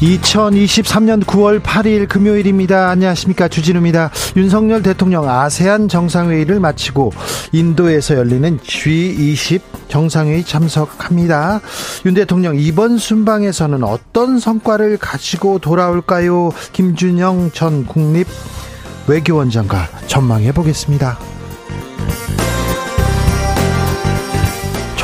2023년 9월 8일 금요일입니다. 안녕하십니까. 주진우입니다. 윤석열 대통령 아세안 정상회의를 마치고 인도에서 열리는 G20 정상회의 참석합니다. 윤 대통령 이번 순방에서는 어떤 성과를 가지고 돌아올까요? 김준영 전 국립 외교원장과 전망해 보겠습니다.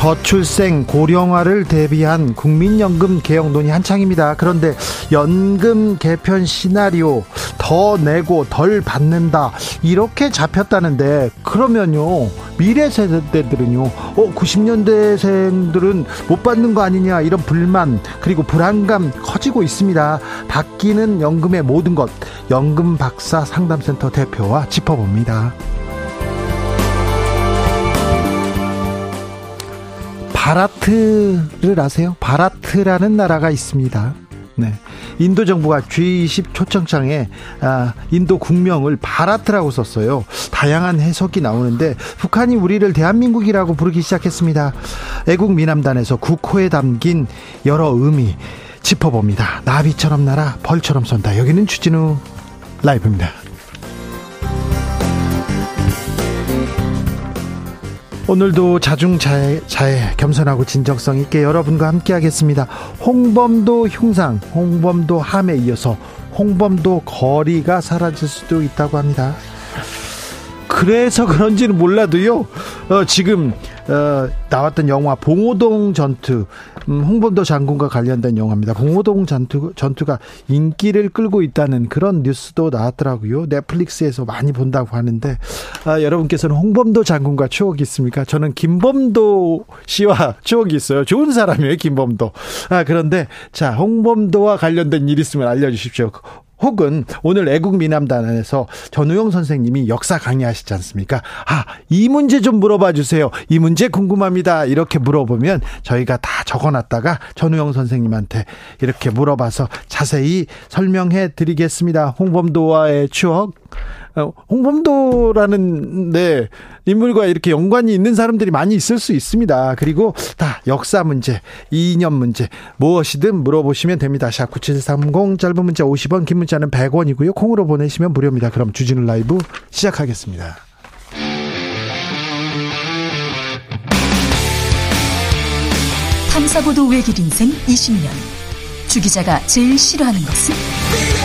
저출생 고령화를 대비한 국민연금 개혁 논의 한창입니다. 그런데 연금 개편 시나리오 더 내고 덜 받는다 이렇게 잡혔다는데 그러면요 미래 세대들은요 어 90년대생들은 못 받는 거 아니냐 이런 불만 그리고 불안감 커지고 있습니다. 바뀌는 연금의 모든 것 연금 박사 상담센터 대표와 짚어봅니다. 바라트를 아세요? 바라트라는 나라가 있습니다. 네. 인도 정부가 G20 초청장에 아, 인도 국명을 바라트라고 썼어요. 다양한 해석이 나오는데 북한이 우리를 대한민국이라고 부르기 시작했습니다. 애국 미남단에서 국호에 담긴 여러 의미 짚어봅니다. 나비처럼 날아 벌처럼 쏜다. 여기는 주진우 라이브입니다. 오늘도 자중자애 자애, 겸손하고 진정성 있게 여러분과 함께하겠습니다. 홍범도 흉상, 홍범도 함에 이어서 홍범도 거리가 사라질 수도 있다고 합니다. 그래서 그런지는 몰라도요. 어, 지금 어, 나왔던 영화 봉오동 전투 음, 홍범도 장군과 관련된 영화입니다. 봉오동 전투, 전투가 인기를 끌고 있다는 그런 뉴스도 나왔더라고요. 넷플릭스에서 많이 본다고 하는데 아, 여러분께서는 홍범도 장군과 추억이 있습니까? 저는 김범도 씨와 추억이 있어요. 좋은 사람이에요, 김범도. 아, 그런데 자 홍범도와 관련된 일 있으면 알려주십시오. 혹은 오늘 애국 미남단에서 전우영 선생님이 역사 강의하시지 않습니까? 아, 이 문제 좀 물어봐 주세요. 이 문제 궁금합니다. 이렇게 물어보면 저희가 다 적어놨다가 전우영 선생님한테 이렇게 물어봐서 자세히 설명해 드리겠습니다. 홍범도와의 추억. 어, 홍범도라는 네 인물과 이렇게 연관이 있는 사람들이 많이 있을 수 있습니다. 그리고 다 역사 문제, 이념 문제 무엇이든 물어보시면 됩니다. 샵 9730 짧은 문자 50원, 긴 문자는 100원이고요. 콩으로 보내시면 무료입니다. 그럼 주진우 라이브 시작하겠습니다. 탐사보도 외길 인생 20년. 주 기자가 제일 싫어하는 것은?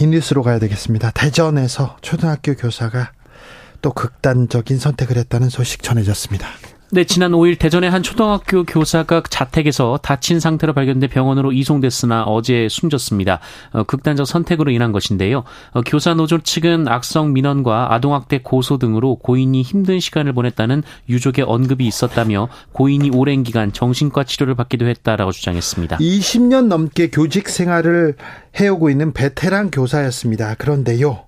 이 뉴스로 가야 되겠습니다. 대전에서 초등학교 교사가 또 극단적인 선택을 했다는 소식 전해졌습니다. 네, 지난 5일 대전의 한 초등학교 교사가 자택에서 다친 상태로 발견돼 병원으로 이송됐으나 어제 숨졌습니다. 어, 극단적 선택으로 인한 것인데요. 어, 교사 노조 측은 악성 민원과 아동학대 고소 등으로 고인이 힘든 시간을 보냈다는 유족의 언급이 있었다며 고인이 오랜 기간 정신과 치료를 받기도 했다라고 주장했습니다. 20년 넘게 교직 생활을 해오고 있는 베테랑 교사였습니다. 그런데요.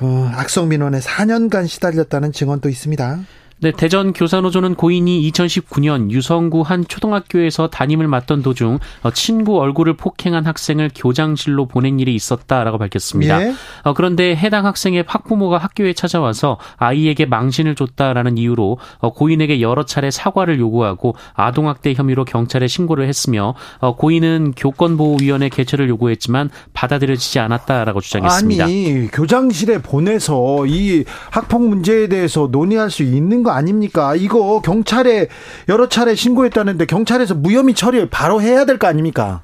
어, 악성 민원에 4년간 시달렸다는 증언도 있습니다. 네, 대전 교사노조는 고인이 2019년 유성구 한 초등학교에서 담임을 맡던 도중 어, 친구 얼굴을 폭행한 학생을 교장실로 보낸 일이 있었다라고 밝혔습니다. 예? 어, 그런데 해당 학생의 학부모가 학교에 찾아와서 아이에게 망신을 줬다라는 이유로 어, 고인에게 여러 차례 사과를 요구하고 아동학대 혐의로 경찰에 신고를 했으며 고인은 교권보호위원회 개최를 요구했지만 받아들여지지 않았다라고 주장했습니다. 아니 교장실에 보내서 이 학폭 문제에 대해서 논의할 수 있는 거 아닙니까? 이거 경찰에 여러 차례 신고했다는데 경찰에서 무혐의 처리 바로 해야 될 거 아닙니까?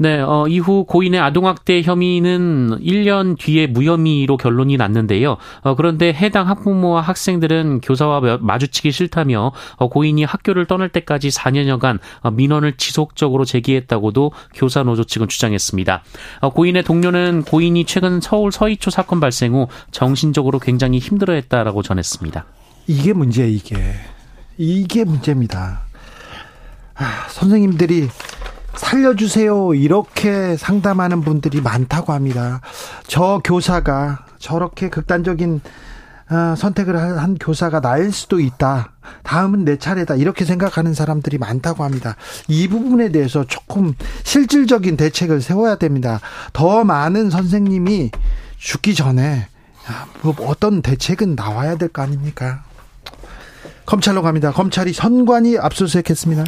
네, 어, 이후 고인의 아동학대 혐의는 1년 뒤에 무혐의로 결론이 났는데요. 어, 그런데 해당 학부모와 학생들은 교사와 마주치기 싫다며 어, 고인이 학교를 떠날 때까지 4년여간 어, 민원을 지속적으로 제기했다고도 교사 노조 측은 주장했습니다. 어, 고인의 동료는 고인이 최근 서울 서희초 사건 발생 후 정신적으로 굉장히 힘들어했다라고 전했습니다. 이게 문제예요, 이게. 이게 문제입니다. 아, 선생님들이 살려주세요. 이렇게 상담하는 분들이 많다고 합니다. 저 교사가 저렇게 극단적인 어, 선택을 한 교사가 나일 수도 있다. 다음은 내 차례다. 이렇게 생각하는 사람들이 많다고 합니다. 이 부분에 대해서 조금 실질적인 대책을 세워야 됩니다. 더 많은 선생님이 죽기 전에 뭐 어떤 대책은 나와야 될 거 아닙니까? 검찰로 갑니다. 검찰이 선관위 압수수색했습니다.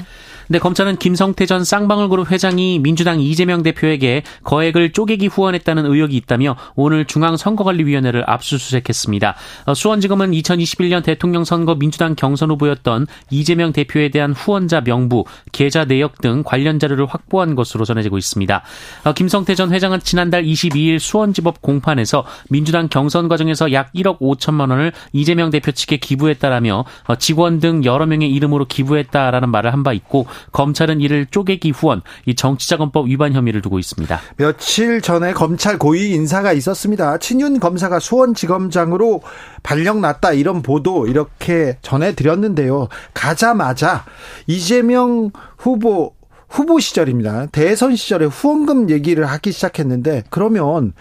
네, 검찰은 김성태 전 쌍방울그룹 회장이 민주당 이재명 대표에게 거액을 쪼개기 후원했다는 의혹이 있다며 오늘 중앙선거관리위원회를 압수수색했습니다. 어, 수원지검은 2021년 대통령 선거 민주당 경선 후보였던 이재명 대표에 대한 후원자 명부, 계좌 내역 등 관련 자료를 확보한 것으로 전해지고 있습니다. 어, 김성태 전 회장은 지난달 22일 수원지법 공판에서 민주당 경선 과정에서 약 1억 5천만 원을 이재명 대표 측에 기부했다라며 어, 직원 등 여러 명의 이름으로 기부했다라는 말을 한 바 있고 검찰은 이를 쪼개기 후원, 이 정치자금법 위반 혐의를 두고 있습니다. 며칠 전에 검찰 고위 인사가 있었습니다. 친윤 검사가 수원지검장으로 발령났다 이런 보도 이렇게 전해드렸는데요. 가자마자 이재명 후보 후보 시절입니다. 대선 시절에 후원금 얘기를 하기 시작했는데 그러면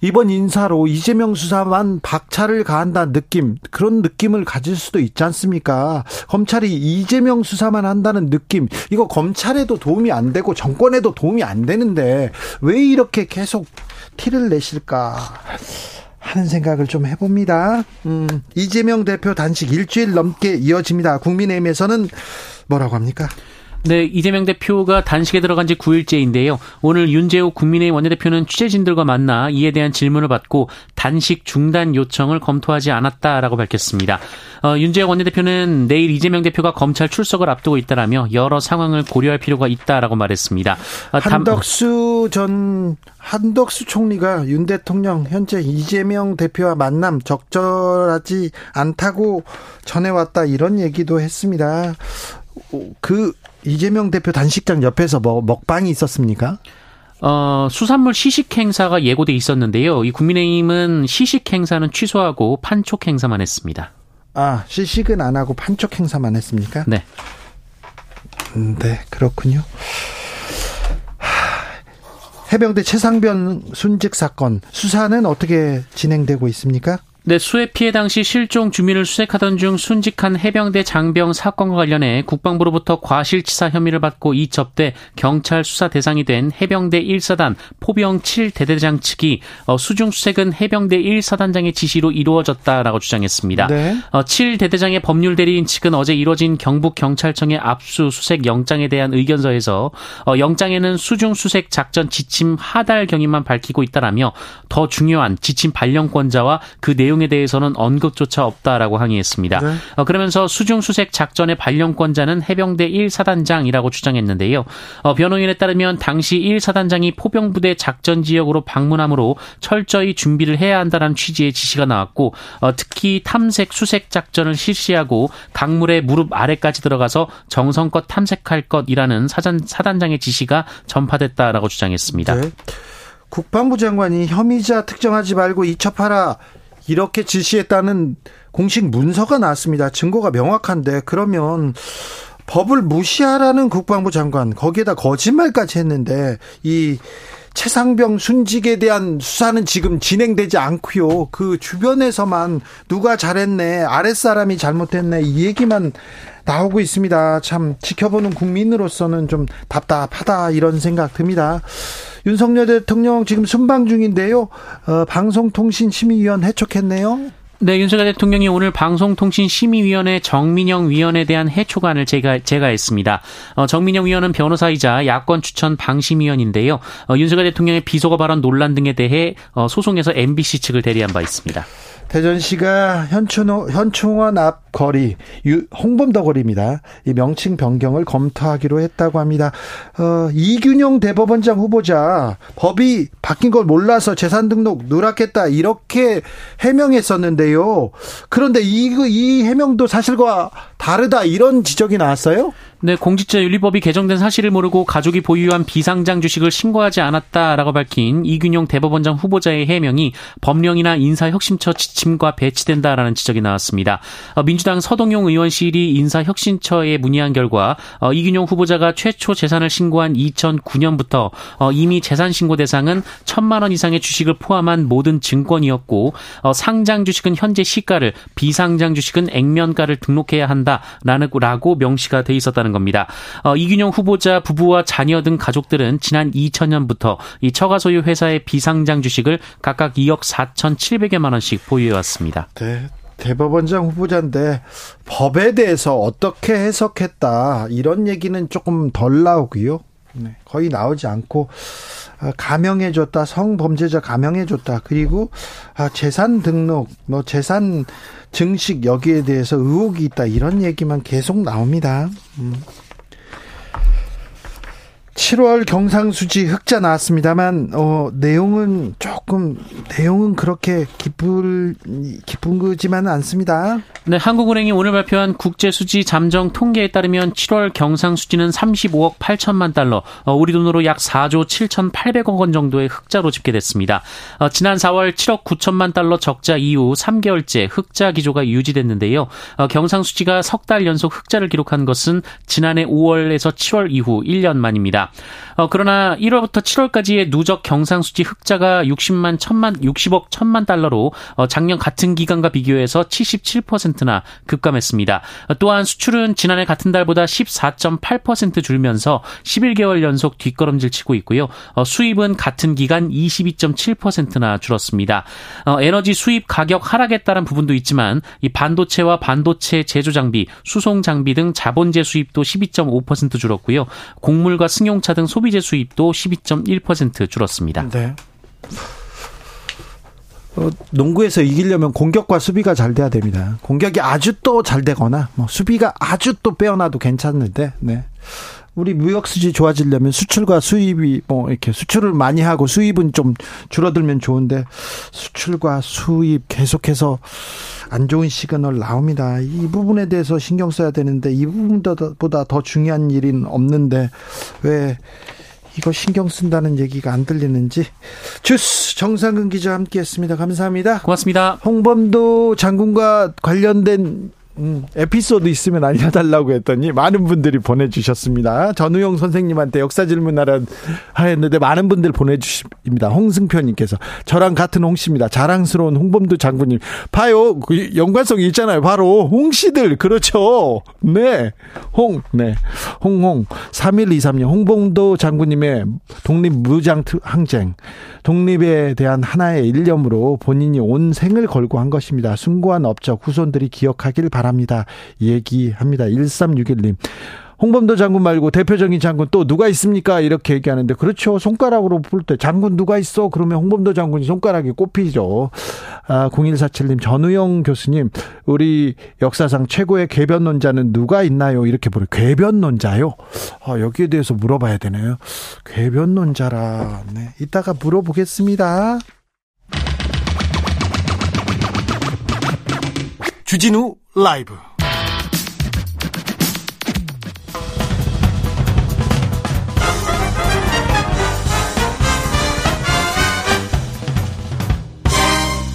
이번 인사로 이재명 수사만 박차를 가한다는 느낌, 그런 느낌을 가질 수도 있지 않습니까? 검찰이 이재명 수사만 한다는 느낌, 이거 검찰에도 도움이 안 되고 정권에도 도움이 안 되는데 왜 이렇게 계속 티를 내실까? 하는 생각을 좀 해봅니다. 음, 이재명 대표 단식 일주일 넘게 이어집니다. 국민의힘에서는 뭐라고 합니까? 네, 이재명 대표가 단식에 들어간 지 9일째인데요. 오늘 윤재욱 국민의힘 원내대표는 취재진들과 만나 이에 대한 질문을 받고 단식 중단 요청을 검토하지 않았다라고 밝혔습니다. 어, 윤재욱 원내대표는 내일 이재명 대표가 검찰 출석을 앞두고 있다라며 여러 상황을 고려할 필요가 있다라고 말했습니다. 어, 한덕수 전 한덕수 총리가 윤 대통령 현재 이재명 대표와 만남 적절하지 않다고 전해왔다 이런 얘기도 했습니다. 그 이재명 대표 단식장 옆에서 뭐 먹방이 있었습니까? 어, 수산물 시식 행사가 예고돼 있었는데요. 이 국민의힘은 시식 행사는 취소하고 판촉 행사만 했습니다. 아, 시식은 안 하고 판촉 행사만 했습니까? 네. 음, 네, 그렇군요. 해병대 최상변 순직 사건 수사는 어떻게 진행되고 있습니까? 네, 수해 피해 당시 실종 주민을 수색하던 중 순직한 해병대 장병 사건과 관련해 국방부로부터 과실치사 혐의를 받고 이 접대 경찰 수사 대상이 된 해병대 1사단 포병 7대대장 측이 어, 수중 수색은 해병대 1사단장의 지시로 이루어졌다라고 주장했습니다. 네. 7대대장의 어, 법률 대리인 측은 어제 이뤄진 경북 경찰청의 압수 수색 영장에 대한 의견서에서 어, 영장에는 수중 수색 작전 지침 하달 경위만 밝히고 있다라며 더 중요한 지침 발령권자와 그 내용 내용에 대해서는 언급조차 없다라고 항의했습니다. 네. 어, 그러면서 수중 수색 작전의 발령권자는 해병대 1사단장이라고 주장했는데요. 어, 변호인에 따르면 당시 1사단장이 포병부대 작전 지역으로 방문함으로 철저히 준비를 해야 한다는 취지의 지시가 나왔고 어, 특히 탐색 수색 작전을 실시하고 강물의 무릎 아래까지 들어가서 정성껏 탐색할 것이라는 사단, 사단장의 지시가 전파됐다라고 주장했습니다. 네. 국방부 장관이 혐의자 특정하지 말고 이첩하라 이렇게 지시했다는 공식 문서가 나왔습니다. 증거가 명확한데 그러면 법을 무시하라는 국방부 장관 거기에다 거짓말까지 했는데 이 최상병 순직에 대한 수사는 지금 진행되지 않고요. 그 주변에서만 누가 잘했네, 아랫사람이 잘못했네 이 얘기만 나오고 있습니다. 참 지켜보는 국민으로서는 좀 답답하다 이런 생각 듭니다. 윤석열 대통령 지금 순방 중인데요. 어, 방송통신심의위원 해촉했네요. 네, 윤석열 대통령이 오늘 방송통신심의위원회 정민영 위원에 대한 해촉안을 제가 제가 했습니다. 어, 정민영 위원은 변호사이자 야권 추천 방심위원인데요. 어, 윤석열 대통령의 비속어 발언 논란 등에 대해 어, 소송에서 MBC 측을 대리한 바 있습니다. 대전시가 현충원, 현충원 앞 거리, 홍범도 거리입니다. 이 명칭 변경을 검토하기로 했다고 합니다. 어, 이균용 대법원장 후보자 법이 바뀐 걸 몰라서 재산 등록 누락했다 이렇게 해명했었는데요. 그런데 이, 이 해명도 사실과 다르다 이런 지적이 나왔어요? 네, 공직자윤리법이 개정된 사실을 모르고 가족이 보유한 비상장 주식을 신고하지 않았다라고 밝힌 이균용 대법원장 후보자의 해명이 법령이나 인사혁신처 지침과 배치된다라는 지적이 나왔습니다. 어, 민주당 서동용 의원실이 인사혁신처에 문의한 결과 어, 이균용 후보자가 최초 재산을 신고한 2009년부터 어, 이미 재산 신고 대상은 천만 원 이상의 주식을 포함한 모든 증권이었고 상장 주식은 현재 시가를 비상장 주식은 액면가를 등록해야 한다라고 명시가 돼 있었다는 있다는 겁니다. 어, 이균용 후보자 부부와 자녀 등 가족들은 지난 2000년부터 이 처가 소유 회사의 비상장 주식을 각각 2억 4,700여만 원씩 보유해 왔습니다. 네. 대법원장 후보자인데 법에 대해서 어떻게 해석했다 이런 얘기는 조금 덜 나오고요. 네, 거의 나오지 않고 아, 감형해줬다 성범죄자 감형해줬다 그리고 아, 재산 등록 뭐 재산 증식 여기에 대해서 의혹이 있다 이런 얘기만 계속 나옵니다. 음. 7월 경상수지 흑자 나왔습니다만 어 내용은 조금 내용은 그렇게 기쁠 기쁜 거지만은 않습니다. 네, 한국은행이 오늘 발표한 국제수지 잠정 통계에 따르면 7월 경상수지는 35억 8천만 달러, 어, 우리 돈으로 약 4조 7,800억 원 정도의 흑자로 집계됐습니다. 어, 지난 4월 7억 9천만 달러 적자 이후 3개월째 흑자 기조가 유지됐는데요. 어, 경상수지가 석 달 연속 흑자를 기록한 것은 지난해 5월에서 7월 이후 1년 만입니다. 어, 그러나 1월부터 7월까지의 누적 경상수지 흑자가 60만 1천만 60억 1천만 달러로 어, 작년 같은 기간과 비교해서 77%나 급감했습니다. 어, 또한 수출은 지난해 같은 달보다 14.8% 줄면서 11개월 연속 뒷걸음질 치고 있고요. 어, 수입은 같은 기간 22.7%나 줄었습니다. 어, 에너지 수입 가격 하락에 따른 부분도 있지만 이 반도체와 반도체 제조 장비, 수송 장비 등 자본재 수입도 12.5% 줄었고요. 곡물과 승용 차 등 소비재 수입도 12.1% 줄었습니다. 네. 어, 농구에서 이기려면 공격과 수비가 잘 돼야 됩니다. 공격이 아주 또 잘 되거나 뭐 수비가 아주 또 빼어나도 괜찮는데 네. 우리 무역 수지 좋아지려면 수출과 수입이 뭐 이렇게 수출을 많이 하고 수입은 좀 줄어들면 좋은데 수출과 수입 계속해서 안 좋은 시그널 나옵니다. 이 부분에 대해서 신경 써야 되는데 이 부분보다 더 중요한 일은 없는데 왜 이거 신경 쓴다는 얘기가 안 들리는지 주스 정상근 기자 함께했습니다. 감사합니다. 고맙습니다. 홍범도 장군과 관련된 음, 에피소드 있으면 알려달라고 했더니 많은 분들이 보내주셨습니다. 전우용 선생님한테 역사 질문하라 했는데 많은 분들 보내주십니다. 홍승표님께서 저랑 같은 홍씨입니다. 자랑스러운 홍범도 장군님. 봐요. 그 연관성이 있잖아요. 바로 홍씨들. 그렇죠. 네. 홍. 네. 홍홍. 3123년 홍범도 장군님의 독립 무장 항쟁. 독립에 대한 하나의 일념으로 본인이 온 생을 걸고 한 것입니다. 숭고한 업적 후손들이 기억하길 바랍니다. 얘기합니다. 1361님. 홍범도 장군 말고 대표적인 장군 또 누가 있습니까? 이렇게 얘기하는데 그렇죠. 손가락으로 볼때 장군 누가 있어? 그러면 홍범도 장군이 손가락이 꼽히죠. 아, 0147님 전우영 교수님 우리 역사상 최고의 궤변론자는 누가 있나요? 이렇게 보래. 궤변론자요? 아, 여기에 대해서 물어봐야 되네요. 궤변론자라. 네. 이따가 물어보겠습니다. 주진우 라이브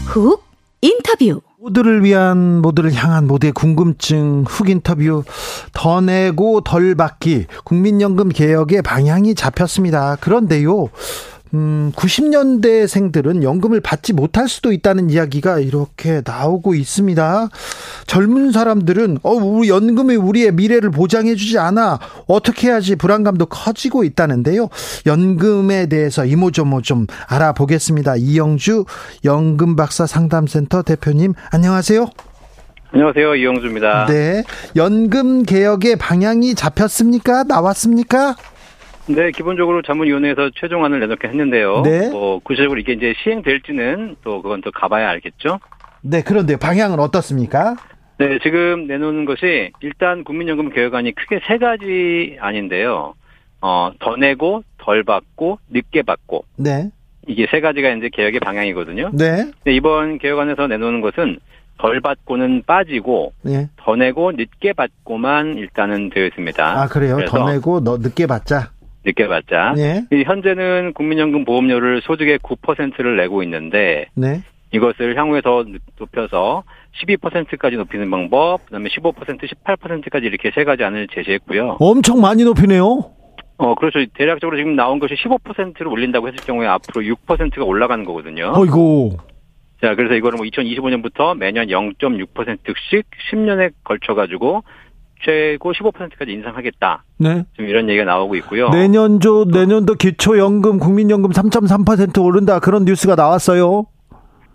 훅 인터뷰 모두를 위한 모두를 향한 모두의 궁금증 훅 인터뷰 더 내고 덜 받기 국민연금 개혁의 방향이 잡혔습니다. 그런데요. 음, 90년대생들은 연금을 받지 못할 수도 있다는 이야기가 이렇게 나오고 있습니다. 젊은 사람들은 어, 우리 연금이 우리의 미래를 보장해 주지 않아. 어떻게 해야지 불안감도 커지고 있다는데요. 연금에 대해서 이모저모 좀 알아보겠습니다. 이영주 연금 박사 상담센터 대표님 안녕하세요. 안녕하세요. 이영주입니다. 네. 연금 개혁의 방향이 잡혔습니까? 나왔습니까? 네, 기본적으로 자문위원회에서 최종안을 내놓게 했는데요. 네. 뭐 구체적으로 이게 이제 시행될지는 또 그건 또 가봐야 알겠죠. 네, 그런데 방향은 어떻습니까? 네, 지금 내놓는 것이 일단 국민연금 개혁안이 크게 세 가지 아닌데요. 어, 더 내고 덜 받고 늦게 받고 네. 이게 세 가지가 이제 개혁의 방향이거든요. 네. 이번 개혁안에서 내놓는 것은 덜 받고는 빠지고 네. 더 내고 늦게 받고만 일단은 되어 있습니다. 아, 그래요? 더 내고 너 늦게 받자. 받자. 네. 이 현재는 국민연금 보험료를 소득의 9%를 내고 있는데 네. 이것을 향후에 더 높여서 12%까지 높이는 방법, 그다음에 15%, 18%까지 이렇게 세 가지 안을 제시했고요. 엄청 많이 높이네요. 어, 그렇죠. 대략적으로 지금 나온 것이 15%를 올린다고 했을 경우에 앞으로 6%가 올라가는 거거든요. 어이고. 자, 그래서 이거는 뭐 2025년부터 매년 0.6%씩 10년에 걸쳐 가지고 최고 15%까지 인상하겠다. 네. 지금 이런 얘기가 나오고 있고요. 내년도 내년도 기초연금 국민연금 3.3% 오른다 그런 뉴스가 나왔어요.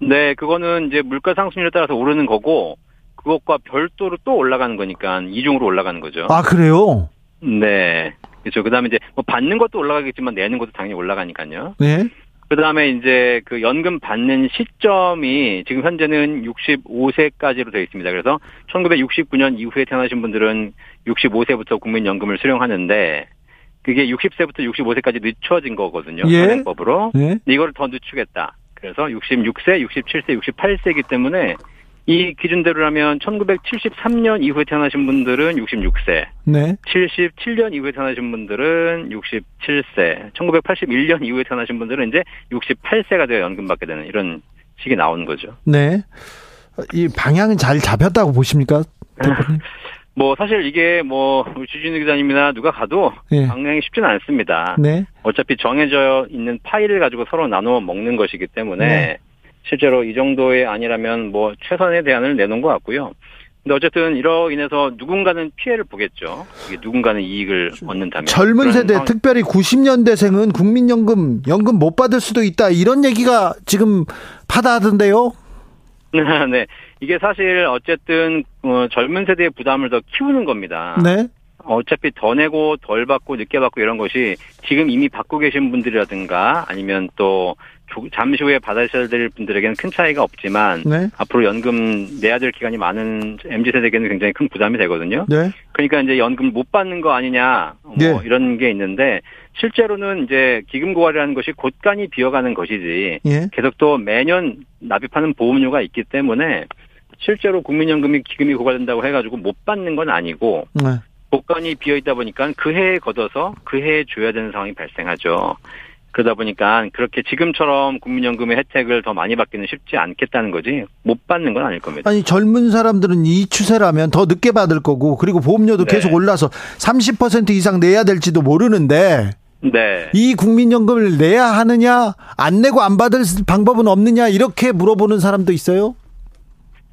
네, 그거는 이제 물가 상승률에 따라서 오르는 거고 그것과 별도로 또 올라가는 거니까 이중으로 올라가는 거죠. 아, 그래요? 네. 그렇죠. 그다음에 이제 뭐 받는 것도 올라가겠지만 내는 것도 당연히 올라가니까요. 네. 그 다음에 이제 그 연금 받는 시점이 지금 현재는 65세까지로 되어 있습니다. 그래서 1969년 이후에 태어나신 분들은 65세부터 국민연금을 수령하는데 그게 60세부터 65세까지 늦춰진 거거든요. 예. 현행법으로. 네. 근데 이거를 더 늦추겠다. 그래서 66세, 67세, 68세이기 때문에 이 기준대로라면 1973년 이후에 태어나신 분들은 66세, 네. 77년 이후에 태어나신 분들은 67세, 1981년 이후에 태어나신 분들은 이제 68세가 되어 연금 받게 되는 이런 식이 나오는 거죠. 네. 이 방향은 잘 잡혔다고 보십니까? 뭐 사실 이게 뭐 주진우 기자님이나 누가 가도 예. 방향이 쉽지는 않습니다. 네. 어차피 정해져 있는 파일을 가지고 서로 나누어 먹는 것이기 때문에 네. 실제로 이 정도의 아니라면 뭐 최선의 대안을 내놓은 것 같고요. 근데 어쨌든 이로 인해서 누군가는 피해를 보겠죠. 누군가는 이익을 얻는다면. 젊은 세대 상황- 특별히 90년대생은 국민연금 연금 못 받을 수도 있다 이런 얘기가 지금 파다하던데요. 네. 이게 사실 어쨌든 어, 젊은 세대의 부담을 더 키우는 겁니다. 네. 어차피 더 내고 덜 받고 늦게 받고 이런 것이 지금 이미 받고 계신 분들이라든가 아니면 또 조- 잠시 후에 받으셔야 될 분들에게는 큰 차이가 없지만 네. 앞으로 연금 내야 될 기간이 많은 MZ 세대에게는 굉장히 큰 부담이 되거든요. 네. 그러니까 이제 연금 못 받는 거 아니냐 뭐 네. 이런 게 있는데 실제로는 이제 기금 고갈이라는 것이 곳간이 비어가는 것이지 예. 계속 또 매년 납입하는 보험료가 있기 때문에 실제로 국민연금이 기금이 고갈된다고 해가지고 못 받는 건 아니고 네. 복간이 비어 있다 보니까 그 해에 걷어서 그 해에 줘야 되는 상황이 발생하죠. 그러다 보니까 그렇게 지금처럼 국민연금의 혜택을 더 많이 받기는 쉽지 않겠다는 거지 못 받는 건 아닐 겁니다. 아니 젊은 사람들은 이 추세라면 더 늦게 받을 거고 그리고 보험료도 네. 계속 올라서 30% 이상 내야 될지도 모르는데 네. 이 국민연금을 내야 하느냐 안 내고 안 받을 방법은 없느냐 이렇게 물어보는 사람도 있어요.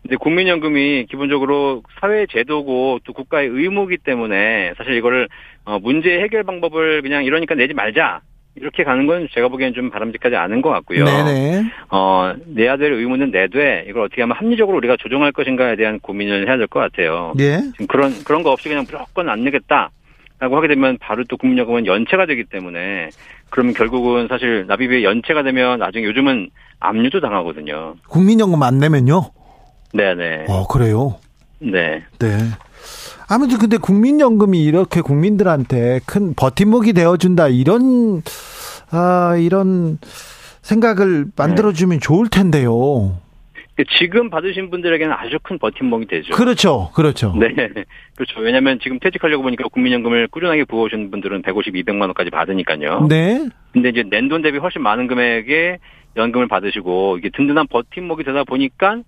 근데 국민연금이 기본적으로 사회 제도고 또 국가의 의무이기 때문에 사실 이거를 어, 문제 해결 방법을 그냥 이러니까 내지 말자 이렇게 가는 건 제가 보기엔 좀 바람직하지 않은 것 같고요. 네네. 어, 내야 될 의무는 내되 이걸 어떻게 하면 합리적으로 우리가 조정할 것인가에 대한 고민을 해야 될 것 같아요. 예. 지금 그런 그런 거 없이 그냥 무조건 안 내겠다. 라고 하게 되면 바로 또 국민연금은 연체가 되기 때문에 그러면 결국은 사실 납입이 연체가 되면 나중에 요즘은 압류도 당하거든요. 국민연금 안 내면요. 네네. 어 그래요. 네. 네. 아무튼 근데 국민연금이 이렇게 국민들한테 큰 버팀목이 되어준다 이런 아 이런 생각을 만들어주면 좋을 텐데요. 지금 받으신 분들에게는 아주 큰 버팀목이 되죠. 그렇죠, 그렇죠. 네. 그렇죠. 왜냐하면 지금 퇴직하려고 보니까 국민연금을 꾸준하게 부어오신 분들은 150, 200만 원까지 받으니까요. 네, 근데 이제 낸 돈 대비 훨씬 많은 금액의 연금을 받으시고 이게 든든한 버팀목이 되다 보니까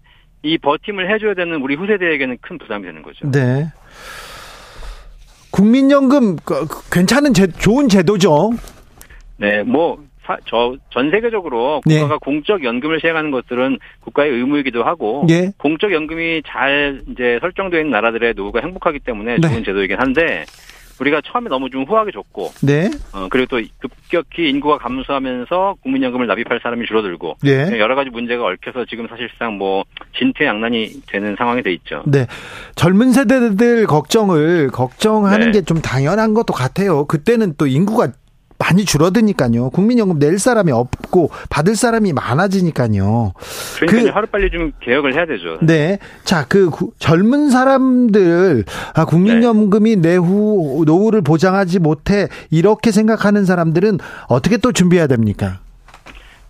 이 버팀을 해줘야 되는 우리 후세대에게는 큰 부담이 되는 거죠. 네. 국민연금 그, 괜찮은 제, 좋은 제도죠. 네, 뭐 사, 저, 전 세계적으로 네. 국가가 공적 연금을 시행하는 것들은 국가의 의무이기도 하고 예. 공적 연금이 잘 이제 설정되어 있는 나라들의 노후가 행복하기 때문에 네. 좋은 제도이긴 한데 우리가 처음에 너무 좀 후하게 줬고 네. 어, 그리고 또 급격히 인구가 감소하면서 국민연금을 납입할 사람이 줄어들고 예. 여러 가지 문제가 얽혀서 지금 사실상 뭐 진퇴양난이 되는 상황이 돼 있죠. 네. 젊은 세대들 걱정을 걱정하는 네. 게좀 당연한 것도 같아요. 그때는 또 인구가 많이 줄어드니까요. 국민연금 낼 사람이 없고 받을 사람이 많아지니까요. 그러니까 그- 하루빨리 좀 개혁을 해야 되죠. 네. 자, 그 구- 젊은 사람들 아 국민연금이 내후 노후를 보장하지 못해 이렇게 생각하는 사람들은 어떻게 또 준비해야 됩니까?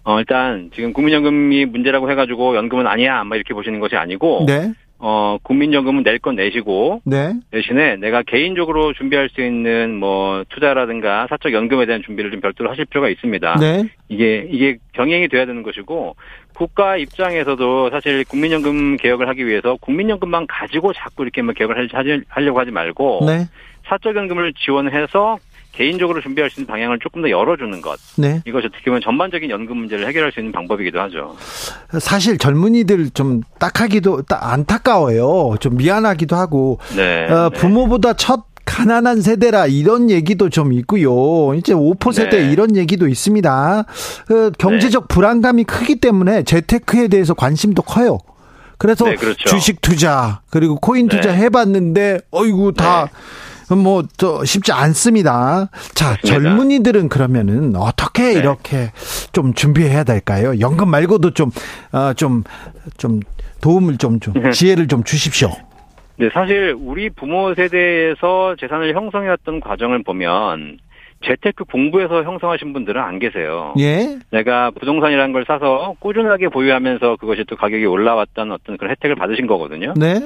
어, 일단 지금 국민연금이 문제라고 해가지고 연금은 아니야, 막 이렇게 보시는 것이 아니고 네. 어, 국민연금은 낼 건 내시고 네. 대신에 내가 개인적으로 준비할 수 있는 뭐 투자라든가 사적 연금에 대한 준비를 좀 별도로 하실 필요가 있습니다. 네. 이게 이게 병행이 돼야 되는 것이고 국가 입장에서도 사실 국민연금 개혁을 하기 위해서 국민연금만 가지고 자꾸 이렇게 뭐 개혁을 하려고 하지 말고 네. 사적 연금을 지원해서 개인적으로 준비할 수 있는 방향을 조금 더 열어주는 것 네. 이것이 어떻게 보면 전반적인 연금 문제를 해결할 수 있는 방법이기도 하죠. 사실 젊은이들 좀 딱하기도 딱 안타까워요. 좀 미안하기도 하고 네. 어, 네. 부모보다 첫 가난한 세대라 이런 얘기도 좀 있고요. 이제 5% 세대 네. 이런 얘기도 있습니다. 어, 경제적 불안감이 크기 때문에 재테크에 대해서 관심도 커요. 그래서 네, 그렇죠. 주식 투자 그리고 코인 투자 네. 해봤는데 어이구 다 뭐, 저, 쉽지 않습니다. 자. 젊은이들은 그러면은 어떻게 네. 이렇게 좀 준비해야 될까요? 연금 말고도 좀, 어, 좀, 좀 도움을 좀, 좀, 지혜를 좀 주십시오. 네, 사실 우리 부모 세대에서 재산을 형성해왔던 과정을 보면 재테크 공부해서 형성하신 분들은 안 계세요. 예? 내가 부동산이라는 걸 사서 꾸준하게 보유하면서 그것이 또 가격이 올라왔던 어떤 그런 혜택을 받으신 거거든요. 네?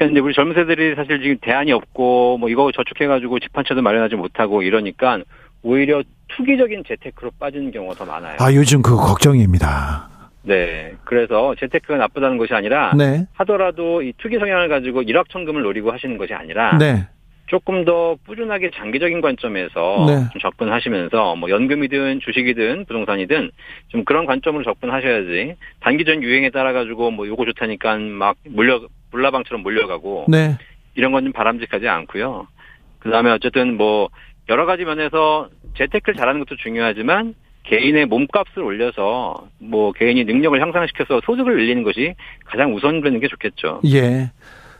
그러니까 이제 우리 젊은 세들이 사실 지금 대안이 없고 뭐 이거 저축해가지고 집 한 채도 마련하지 못하고 이러니까 오히려 투기적인 재테크로 빠지는 경우가 더 많아요. 아, 요즘 그거 걱정입니다. 네. 그래서 재테크가 나쁘다는 것이 아니라 네. 하더라도 이 투기 성향을 가지고 일확천금을 노리고 하시는 것이 아니라 네. 조금 더 꾸준하게 장기적인 관점에서 네. 좀 접근하시면서 뭐 연금이든 주식이든 부동산이든 좀 그런 관점으로 접근하셔야지 단기전 유행에 따라 가지고 뭐 요거 좋다니까 막 몰려 물라방처럼 몰려가고 네. 이런 건 좀 바람직하지 않고요. 그다음에 어쨌든 뭐 여러 가지 면에서 재테크를 잘하는 것도 중요하지만 개인의 몸값을 올려서 뭐 개인이 능력을 향상시켜서 소득을 늘리는 것이 가장 우선 되는 게 좋겠죠. 예.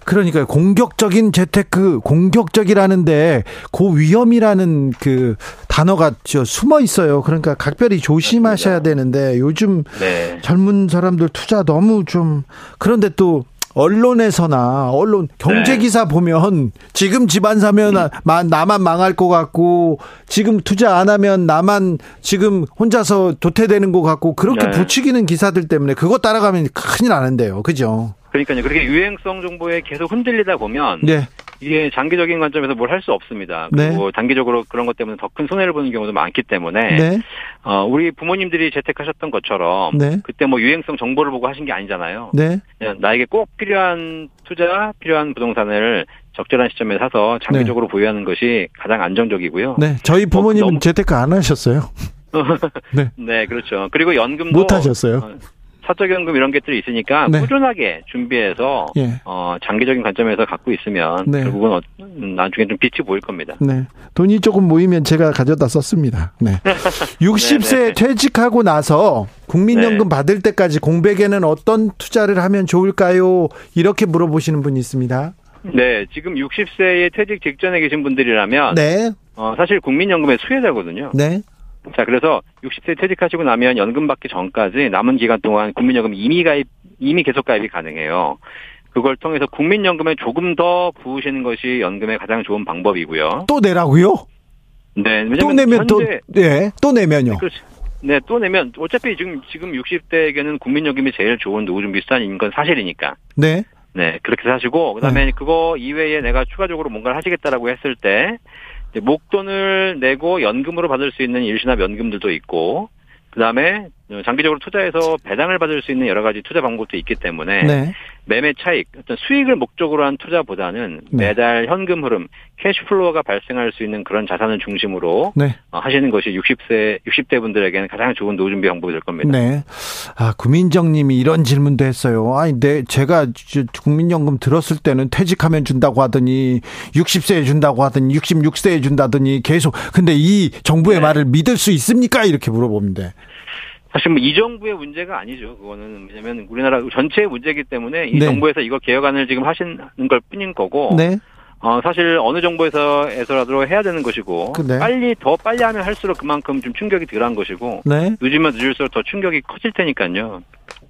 그러니까 공격적인 재테크, 공격적이라는데 고위험이라는 그 단어가 저 숨어 있어요. 그러니까 각별히 조심하셔야. 되는데 요즘 네. 젊은 사람들 투자 너무 좀 그런데 또 언론에서나 언론 경제 네. 기사 보면 지금 집안 사면 마- 나만 망할 것 같고 지금 투자 안 하면 나만 지금 혼자서 도태되는 것 같고 그렇게 네. 부추기는 기사들 때문에 그거 따라가면 큰일 나는데요. 그죠? 그러니까요. 그렇게 유행성 정보에 계속 흔들리다 보면 네. 이게 장기적인 관점에서 뭘 할 수 없습니다. 그리고 단기적으로 그런 것 때문에 더 큰 손해를 보는 경우도 많기 때문에 네. 어, 우리 부모님들이 재택하셨던 것처럼 네. 그때 뭐 유행성 정보를 보고 하신 게 아니잖아요. 네. 나에게 꼭 필요한 투자, 필요한 부동산을 적절한 시점에 사서 장기적으로 보유하는 것이 가장 안정적이고요. 네. 저희 부모님은 너무- 재테크 안 하셨어요. 네. 네, 그렇죠. 그리고 연금도 못 하셨어요. 어, 사적연금 이런 것들이 있으니까 네. 꾸준하게 준비해서 예. 어, 장기적인 관점에서 갖고 있으면 네. 결국은 어, 음, 나중에 좀 빛이 보일 겁니다. 네. 돈이 조금 모이면 제가 가져다 썼습니다. 네. 60세 네, 네. 퇴직하고 나서 국민연금 네. 받을 때까지 공백에는 어떤 투자를 하면 좋을까요? 이렇게 물어보시는 분이 있습니다. 네, 지금 60세에 퇴직 직전에 계신 분들이라면 네. 어, 사실 국민연금의 수혜자거든요. 네. 자, 그래서 60세 퇴직하시고 나면 연금 받기 전까지 남은 기간 동안 국민연금 이미 가입, 이미 계속 가입이 가능해요. 그걸 통해서 국민연금에 조금 더 부으시는 것이 연금의 가장 좋은 방법이고요. 또 내라고요? 네, 또 내면 또 네. 또 내면요. 그렇죠. 네, 또 내면 어차피 지금 지금 60대에게는 국민연금이 제일 좋은 노후준비 수단인 건 사실이니까. 네. 네, 그렇게 사시고 그다음에 그거 이외에 내가 추가적으로 뭔가를 하시겠다라고 했을 때 목돈을 내고 연금으로 받을 수 있는 일시납 연금들도 있고 그다음에 장기적으로 투자해서 배당을 받을 수 있는 여러 가지 투자 방법도 있기 때문에 네. 매매 차익, 어떤 수익을 목적으로 한 투자보다는 네. 매달 현금 흐름, cash flow가 발생할 수 있는 그런 자산을 중심으로 네. 어, 하시는 것이 60세 60대 분들에게는 가장 좋은 노후 준비 방법이 될 겁니다. 네. 아, 구민정님이 이런 질문도 했어요. 아니, 내, 제가 저 국민연금 들었을 때는 퇴직하면 준다고 하더니 60세에 준다고 하더니 66세에 준다더니 계속. 근데 이 정부의 네. 말을 믿을 수 있습니까? 이렇게 물어봅니다. 사실 뭐 이 정부의 문제가 아니죠. 그거는 왜냐하면 우리나라 전체의 문제이기 때문에 이 네. 정부에서 이거 개혁안을 지금 하시는 걸 뿐인 거고. 네. 어, 사실 어느 정부에서에서라도 해야 되는 것이고 그, 네. 빨리 더 빨리 하면 할수록 그만큼 좀 충격이 덜한 것이고 네. 늦으면 늦을수록 더 충격이 커질 테니까요.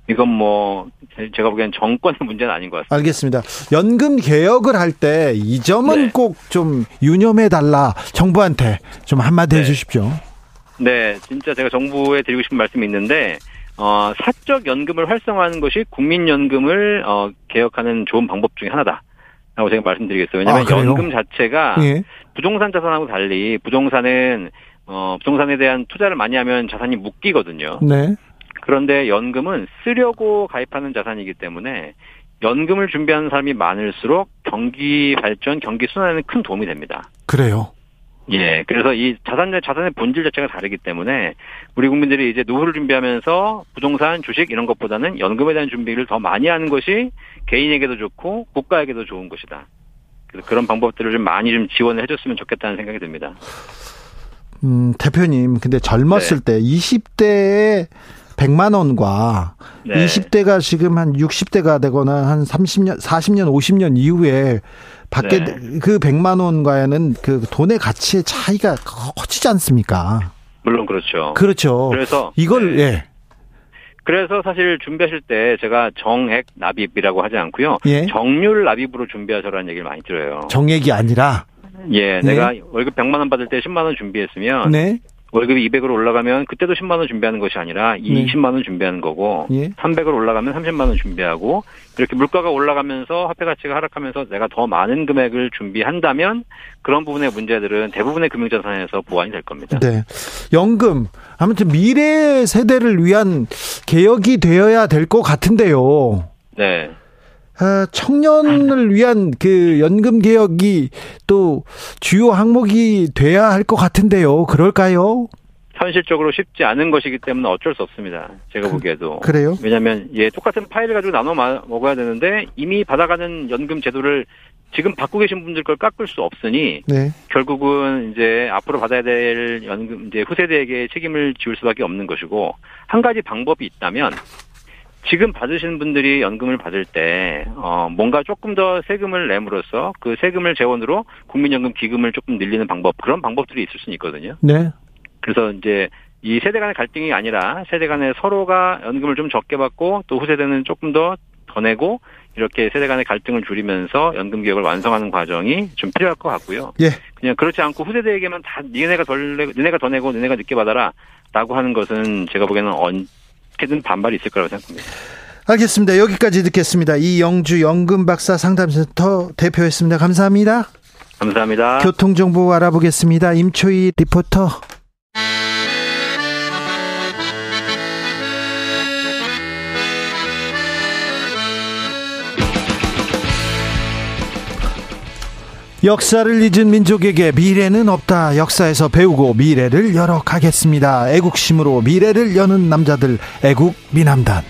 이건 뭐 제- 제가 보기엔 정권의 문제는 아닌 것 같습니다. 알겠습니다. 연금 개혁을 할 때 이 점은 네. 꼭좀 유념해 달라. 정부한테 좀 한마디 네. 해 주십시오. 네, 진짜 제가 정부에 드리고 싶은 말씀이 있는데 어, 사적 연금을 활성화하는 것이 국민연금을 어, 개혁하는 좋은 방법 중에 하나다. 라고 제가 말씀드리겠어요. 왜냐하면 아? 연금 자체가 예. 부동산 자산하고 달리 부동산은 어, 부동산에 대한 투자를 많이 하면 자산이 묶이거든요. 네. 그런데 연금은 쓰려고 가입하는 자산이기 때문에 연금을 준비하는 사람이 많을수록 경기 발전, 경기 순환에는 큰 도움이 됩니다. 그래요. 예, 그래서 이 자산의 자산의 본질 자체가 다르기 때문에 우리 국민들이 이제 노후를 준비하면서 부동산, 주식 이런 것보다는 연금에 대한 준비를 더 많이 하는 것이 개인에게도 좋고 국가에게도 좋은 것이다. 그래서 그런 방법들을 좀 많이 좀 지원을 해줬으면 좋겠다는 생각이 듭니다. 음, 대표님, 근데 젊었을 때 20대에 100만 원과 네. 20대가 지금 한 60대가 되거나 한 30년, 40년, 50년 이후에 받게 네. 되- 그 100만 원과는 그 돈의 가치의 차이가 커지지 않습니까? 물론 그렇죠. 그렇죠. 그래서 이걸 네. 예. 그래서 사실 준비하실 때 제가 정액 납입이라고 하지 않고요. 예. 정률 납입으로 준비하셔라는 얘기를 많이 들어요. 정액이 아니라 예, 내가 월급 100만 원 받을 때 10만 원 준비했으면 네. 월급이 200으로 올라가면 그때도 10만 원 준비하는 것이 아니라 네. 20만 원 준비하는 거고 예. 300으로 올라가면 30만 원 준비하고 이렇게 물가가 올라가면서 화폐 가치가 하락하면서 내가 더 많은 금액을 준비한다면 그런 부분의 문제들은 대부분의 금융자산에서 보완이 될 겁니다. 네. 연금 아무튼 미래 세대를 위한 개혁이 되어야 될 것 같은데요. 네. 아, 청년을 위한 그 연금 개혁이 또 주요 항목이 돼야 할 것 같은데요. 그럴까요? 현실적으로 쉽지 않은 것이기 때문에 어쩔 수 없습니다. 제가 보기에도. 그래요? 왜냐하면 예 똑같은 파일을 가지고 나눠 마- 먹어야 되는데 이미 받아가는 연금 제도를 지금 받고 계신 분들 걸 깎을 수 없으니 네. 결국은 이제 앞으로 받아야 될 연금 이제 후세대에게 책임을 지울 수밖에 없는 것이고 한 가지 방법이 있다면 지금 받으시는 분들이 연금을 받을 때 어, 뭔가 조금 더 세금을 내므로써 그 세금을 재원으로 국민연금 기금을 조금 늘리는 방법 그런 방법들이 있을 수는 있거든요. 네. 그래서 이제 이 세대 간의 갈등이 아니라 세대 간에 서로가 연금을 좀 적게 받고 또 후세대는 조금 더 더 내고 이렇게 세대 간의 갈등을 줄이면서 연금 개혁을 완성하는 과정이 좀 필요할 것 같고요. 예. 그냥 그렇지 않고 후세대에게만 다 니네가 덜 내고 니네가 더 내고 니네가 늦게 받아라 라고 하는 것은 제가 보기에는 언 제든 반발이 있을 거라고 생각합니다. 알겠습니다. 여기까지 듣겠습니다. 이영주 연금 박사 상담센터 대표였습니다. 감사합니다. 감사합니다. 교통정보 알아보겠습니다. 임초희 리포터. 역사를 잊은 민족에게 미래는 없다. 역사에서 배우고 미래를 열어가겠습니다. 애국심으로 미래를 여는 남자들 애국 미남단.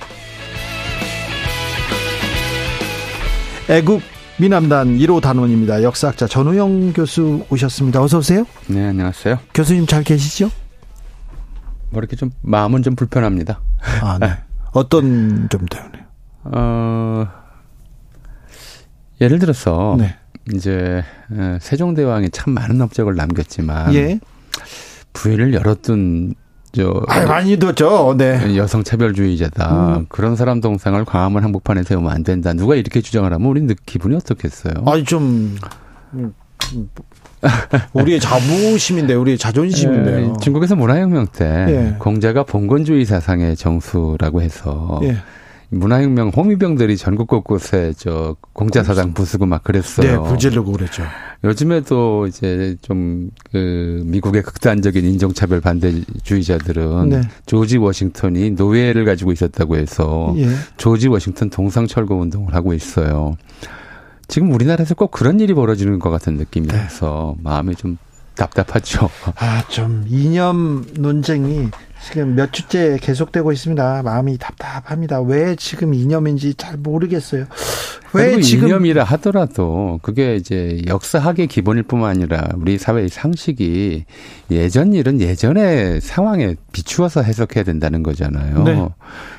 애국 미남단 1호 단원입니다. 역사학자 전우영 교수 오셨습니다. 어서 오세요. 네, 안녕하세요. 교수님 잘 계시죠? 뭐 이렇게 좀 마음은 좀 불편합니다. 아, 네. 어떤 점 때문에? 어, 예를 들어서 네. 이제 에, 세종대왕이 참 많은 업적을 남겼지만 예. 부위를 열어둔 저 아, 많이 듣죠. 네. 여성 차별주의자다. 음. 그런 사람 동상을 광화문 한복판에 세우면 안 된다. 누가 이렇게 주장을 하면 우리는 기분이 어떻겠어요? 아니 좀 음, 음, 우리의 자부심인데, 우리의 자존심인데요. 에, 중국에서 문화혁명 때 예. 공자가 봉건주의 사상의 정수라고 해서 예. 문화혁명 호미병들이 전국 곳곳에 저 공자사당 부수고 막 그랬어요. 네, 불질르고 그랬죠. 요즘에도 이제 좀 그 미국의 극단적인 인종차별 반대주의자들은 네. 조지 워싱턴이 노예를 가지고 있었다고 해서 예. 조지 워싱턴 동상 철거 운동을 하고 있어요. 지금 우리나라에서 꼭 그런 일이 벌어지는 것 같은 느낌이라서 네. 마음이 좀 답답하죠. 아, 좀 이념 논쟁이 지금 몇 주째 계속되고 있습니다. 마음이 답답합니다. 왜 지금 이념인지 잘 모르겠어요. 왜 지금 이념이라 하더라도 그게 이제 역사학의 기본일 뿐만 아니라 우리 사회의 상식이 예전 일은 예전의 상황에 비추어서 해석해야 된다는 거잖아요. 네.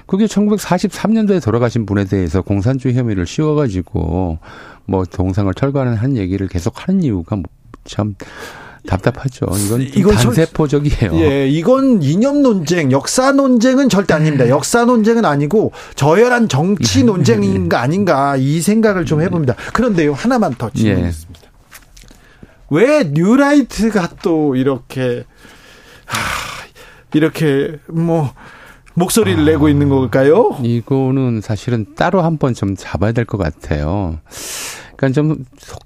그게 1943년도에 돌아가신 분에 대해서 공산주의 혐의를 씌워가지고 뭐 동상을 철거하는 한 얘기를 계속 하는 이유가 뭐참 답답하죠. 이건 좀 이건 설- 단세포적이에요. 예, 이건 이념 논쟁, 역사 논쟁은 절대 아닙니다. 역사 논쟁은 아니고 저열한 정치 논쟁인가 아닌가 이 생각을 좀 해봅니다. 그런데요, 하나만 더 질문했습니다. 왜 뉴라이트가 또 이렇게 하, 이렇게 뭐 목소리를 내고 있는 걸까요? 이거는 사실은 따로 한 번 좀 잡아야 될 것 같아요. 그러니까 좀 속-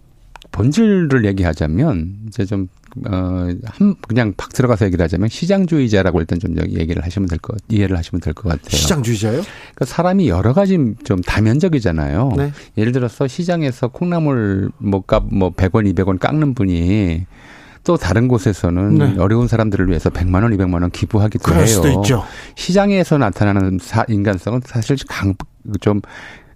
본질을 얘기하자면 이제 좀 어, 한, 그냥 팍 들어가서 얘기를 하자면 시장주의자라고 일단 좀 얘기를 하시면 될 것, 이해를 하시면 될 것 같아요. 시장주의자요? 그러니까 사람이 여러 가지 좀 다면적이잖아요. 네. 예를 들어서 시장에서 콩나물 뭐 값 뭐 100원, 200원 깎는 분이 또 다른 곳에서는 네. 어려운 사람들을 위해서 100만 원, 200만 원 기부하기도 그럴 해요. 수도 있죠. 시장에서 나타나는 사, 인간성은 사실 강, 좀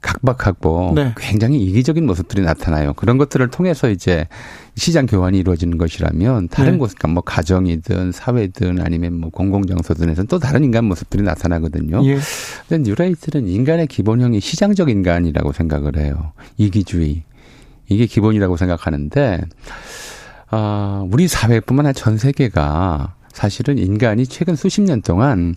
각박하고 네. 굉장히 이기적인 모습들이 나타나요. 그런 것들을 통해서 이제 시장 교환이 이루어지는 것이라면 다른 네. 곳, 그러니까 뭐 가정이든 사회든 아니면 뭐 공공장소든에서는 또 다른 인간 모습들이 나타나거든요. 예. 근데 뉴라이트는 인간의 기본형이 시장적 인간이라고 생각을 해요. 이기주의. 이게 기본이라고 생각하는데, 아, 우리 사회뿐만 아니라 전 세계가 사실은 인간이 최근 수십 년 동안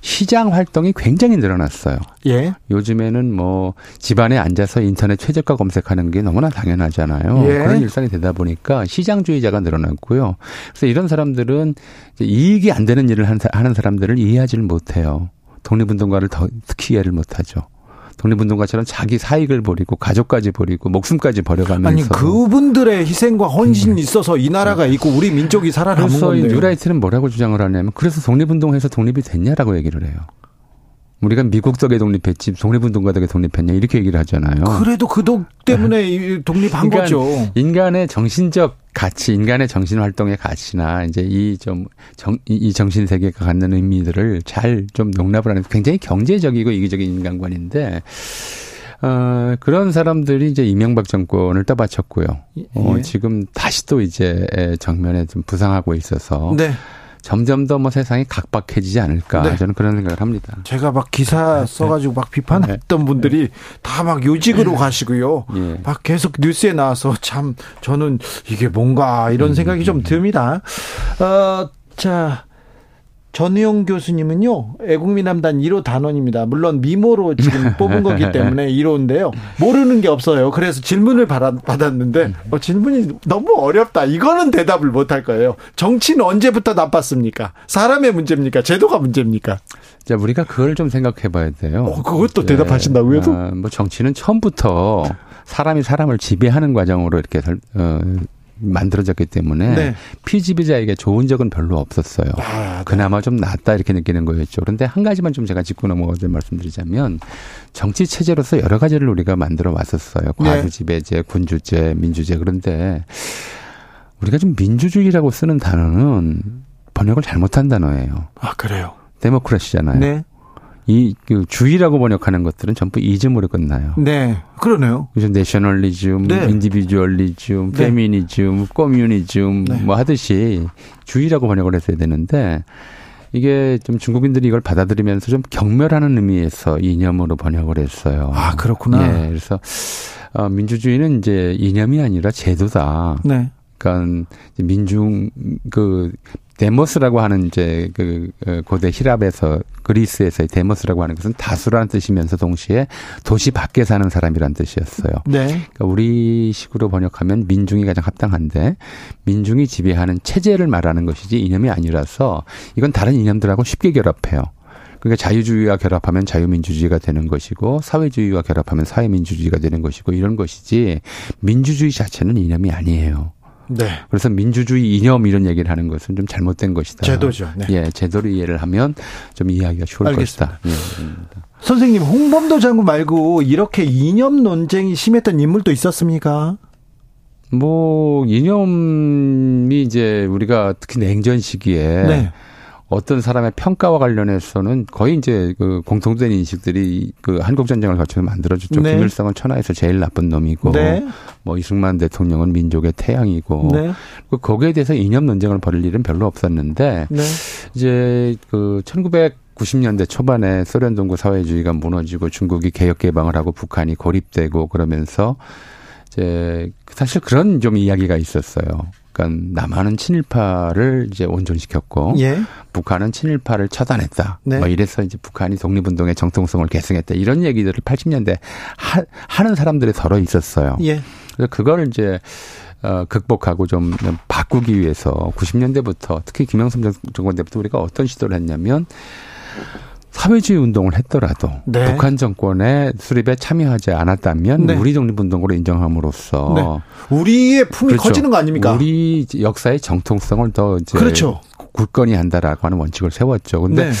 시장 활동이 굉장히 늘어났어요. 예. 요즘에는 뭐 집안에 앉아서 인터넷 최저가 검색하는 게 너무나 당연하잖아요. 예. 그런 일상이 되다 보니까 시장주의자가 늘어났고요. 그래서 이런 사람들은 이익이 안 되는 일을 하는 사- 하는 사람들을 이해하지를 못해요. 독립운동가를 더 특히 이해를 못하죠. 독립운동가처럼 자기 사익을 버리고 가족까지 버리고 목숨까지 버려가면서 아니 그분들의 희생과 헌신이 있어서 이 나라가 있고 우리 민족이 살아남은 그래서 이 건데. 뉴라이트는 뭐라고 주장을 하냐면 그래서 독립운동해서 독립이 됐냐라고 얘기를 해요. 우리가 미국 덕에 독립했지 독립운동 가 덕에 독립했냐 이렇게 얘기를 하잖아요. 그래도 그 독 때문에 이 독립한 그러니까 거죠. 인간의 정신적 가치, 인간의 정신 활동의 가치나 이제 이좀 정, 이- 이 정신 세계가 갖는 의미들을 잘 좀 용납을 하는 굉장히 경제적이고 이기적인 인간관인데 어, 그런 사람들이 이제 이명박 정권을 떠받쳤고요. 어, 예. 지금 다시 또 이제 정면에 좀 부상하고 있어서 네. 점점 더 뭐 세상이 각박해지지 않을까 네. 저는 그런 생각을 합니다. 제가 막 기사 써가지고 막 비판했던 분들이 다 막 요직으로 가시고요. 예. 막 계속 뉴스에 나와서 참 저는 이게 뭔가 이런 생각이 좀 듭니다. 어, 자. 전우용 교수님은요, 애국민함단 1호 단원입니다. 물론 미모로 지금 뽑은 거기 때문에 1호인데요. 모르는 게 없어요. 그래서 질문을 받았, 받았는데, 어, 질문이 너무 어렵다. 이거는 대답을 못 할 거예요. 정치는 언제부터 나빴습니까? 사람의 문제입니까? 제도가 문제입니까? 자, 우리가 그걸 좀 생각해 봐야 돼요. 어, 그것도 예. 대답하신다고요? 아, 뭐 정치는 처음부터 사람이 사람을 지배하는 과정으로 이렇게 설- 어, 만들어졌기 때문에 네. 피지배자에게 좋은 적은 별로 없었어요. 아, 네. 그나마 좀 낫다 이렇게 느끼는 거였죠. 그런데 한 가지만 좀 제가 짚고 넘어가서 말씀드리자면 정치 체제로서 여러 가지를 우리가 만들어 왔었어요. 네. 과주 지배제, 군주제, 민주제 그런데 우리가 좀 민주주의라고 쓰는 단어는 번역을 잘못한 단어예요. 아, 그래요. 데모크라시잖아요. 네. 이, 그, 주의라고 번역하는 것들은 전부 이즘으로 끝나요. 네. 그러네요. 그래서 내셔널리즘, 네. individualism, 네. 페미니즘, communism 네. 뭐 하듯이 주의라고 번역을 했어야 되는데 이게 좀 중국인들이 이걸 받아들이면서 좀 경멸하는 의미에서 이념으로 번역을 했어요. 아, 그렇구나. 예, 그래서 어, 민주주의는 이제 이념이 아니라 제도다. 네. 그러니까 민중 그 데모스라고 하는 이제 그 어, 고대 히랍에서 그리스에서의 데모스라고 하는 것은 다수라는 뜻이면서 동시에 도시 밖에 사는 사람이란 뜻이었어요. 네. 그러니까 우리식으로 번역하면 민중이 가장 합당한데 민중이 지배하는 체제를 말하는 것이지 이념이 아니라서 이건 다른 이념들하고 쉽게 결합해요. 그러니까 자유주의와 결합하면 자유민주주의가 되는 것이고 사회주의와 결합하면 사회민주주의가 되는 것이고 이런 것이지 민주주의 자체는 이념이 아니에요. 네. 그래서 민주주의 이념 이런 얘기를 하는 것은 좀 잘못된 것이다. 제도죠. 네. 예, 제도를 이해를 하면 좀 이해하기가 쉬울 알겠습니다. 것이다. 예, 선생님, 홍범도 장군 말고 이렇게 이념 논쟁이 심했던 인물도 있었습니까? 뭐 이념이 이제 우리가 특히 냉전 시기에 네. 어떤 사람의 평가와 관련해서는 거의 이제 그 공통된 인식들이 그 한국 전쟁을 거쳐서 만들어졌죠. 네. 김일성은 천하에서 제일 나쁜 놈이고, 네. 뭐 이승만 대통령은 민족의 태양이고, 네. 그 거기에 대해서 이념 논쟁을 벌일 일은 별로 없었는데 네. 이제 그 1990년대 초반에 소련 동구 사회주의가 무너지고 중국이 개혁 개방을 하고 북한이 고립되고 그러면서 이제 사실 그런 좀 이야기가 있었어요. 그러니까 남한은 친일파를 이제 온전시켰고 예. 북한은 친일파를 처단했다. 네. 뭐 이래서 이제 북한이 독립운동의 정통성을 계승했다. 이런 얘기들을 80년대 하, 하는 사람들이 서로 있었어요. 예. 그래서 그걸 이제 어, 극복하고 좀 바꾸기 위해서 90년대부터 특히 김영삼 정권 때부터 우리가 어떤 시도를 했냐면 사회주의 운동을 했더라도 네. 북한 정권의 수립에 참여하지 않았다면 네. 우리 독립운동으로 인정함으로써 네. 우리의 품이 그렇죠. 커지는 거 아닙니까? 우리 역사의 정통성을 더 이제 그렇죠. 굳건히 한다라고 하는 원칙을 세웠죠. 근데 네.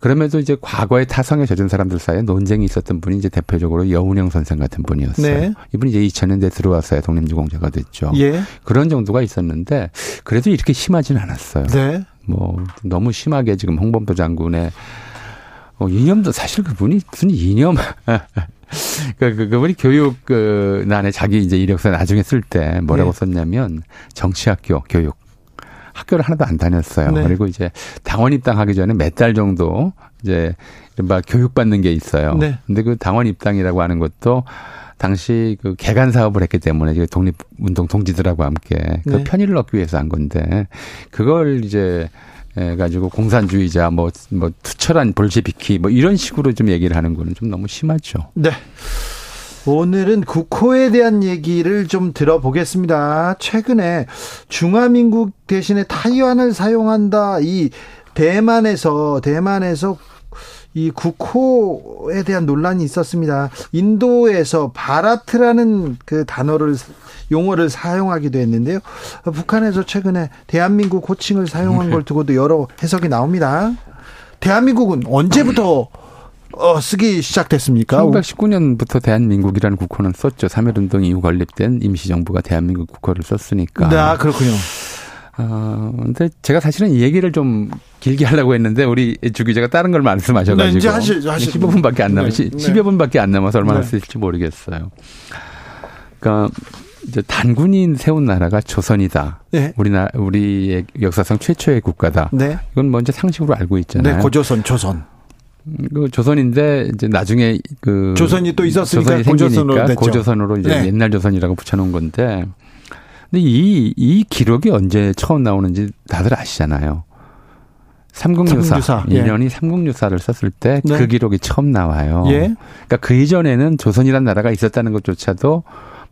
그럼에도 이제 과거에 타성에 젖은 사람들 사이에 논쟁이 있었던 분이 이제 대표적으로 여운형 선생 같은 분이었어요. 네. 이분이 이제 2000년대 들어와서야 독립유공자가 됐죠. 예. 그런 정도가 있었는데 그래도 이렇게 심하진 않았어요. 네. 뭐 너무 심하게 지금 홍범도 장군의 어, 이념도 사실 그분이 무슨 이념 그, 그, 그분이 교육, 그, 난에 자기 이제 이력서 나중에 쓸 때 뭐라고 네. 썼냐면 정치학교 교육. 학교를 하나도 안 다녔어요. 네. 그리고 이제 당원 입당하기 전에 몇 달 정도 이제 이른바 교육받는 게 있어요. 네. 근데 그 당원 입당이라고 하는 것도 당시 그 개간 사업을 했기 때문에 이제 독립운동 동지들하고 함께 그 네. 편의를 얻기 위해서 한 건데 그걸 이제 해 가지고 공산주의자 뭐 뭐 투철한 볼셰비키 뭐 이런 식으로 좀 얘기를 하는 거는 좀 너무 심하죠. 네. 오늘은 국호에 대한 얘기를 좀 들어보겠습니다. 최근에 중화민국 대신에 타이완을 사용한다. 이 대만에서 대만에서 이 국호에 대한 논란이 있었습니다. 인도에서 바라트라는 그 단어를 용어를 사용하기도 했는데요. 북한에서 최근에 대한민국 호칭을 사용한 걸 두고도 여러 해석이 나옵니다. 대한민국은 언제부터 어, 쓰기 시작됐습니까? 1919년부터 대한민국이라는 국호는 썼죠. 3.1운동 이후 건립된 임시정부가 대한민국 국호를 썼으니까. 네, 아, 그렇군요. 어, 근데 제가 사실은 이 얘기를 좀 길게 하려고 했는데 우리 주 기자가 다른 걸 말씀하셔가지고 네, 이제 하시- 하시- 15분밖에 안 남아 네, 네. 10여 분밖에 안 남아서 얼마나 네. 쓸지 모르겠어요. 그러니까 이제 단군이 세운 나라가 조선이다. 네. 우리나 우리의 역사상 최초의 국가다. 네. 이건 먼저 상식으로 알고 있잖아요. 네, 고조선, 조선. 그 조선인데 이제 나중에 그 조선이 또 있었으니까 조선이 고조선으로 생기니까. 고조선으로 이제 네. 옛날 조선이라고 붙여놓은 건데 근데 이 이 기록이 언제 처음 나오는지 다들 아시잖아요. 삼국유사, 삼국유사, 예. 인연이 삼국유사를 썼을 때그 네. 기록이 처음 나와요. 예. 그러니까 그 이전에는 조선이라는 나라가 있었다는 것조차도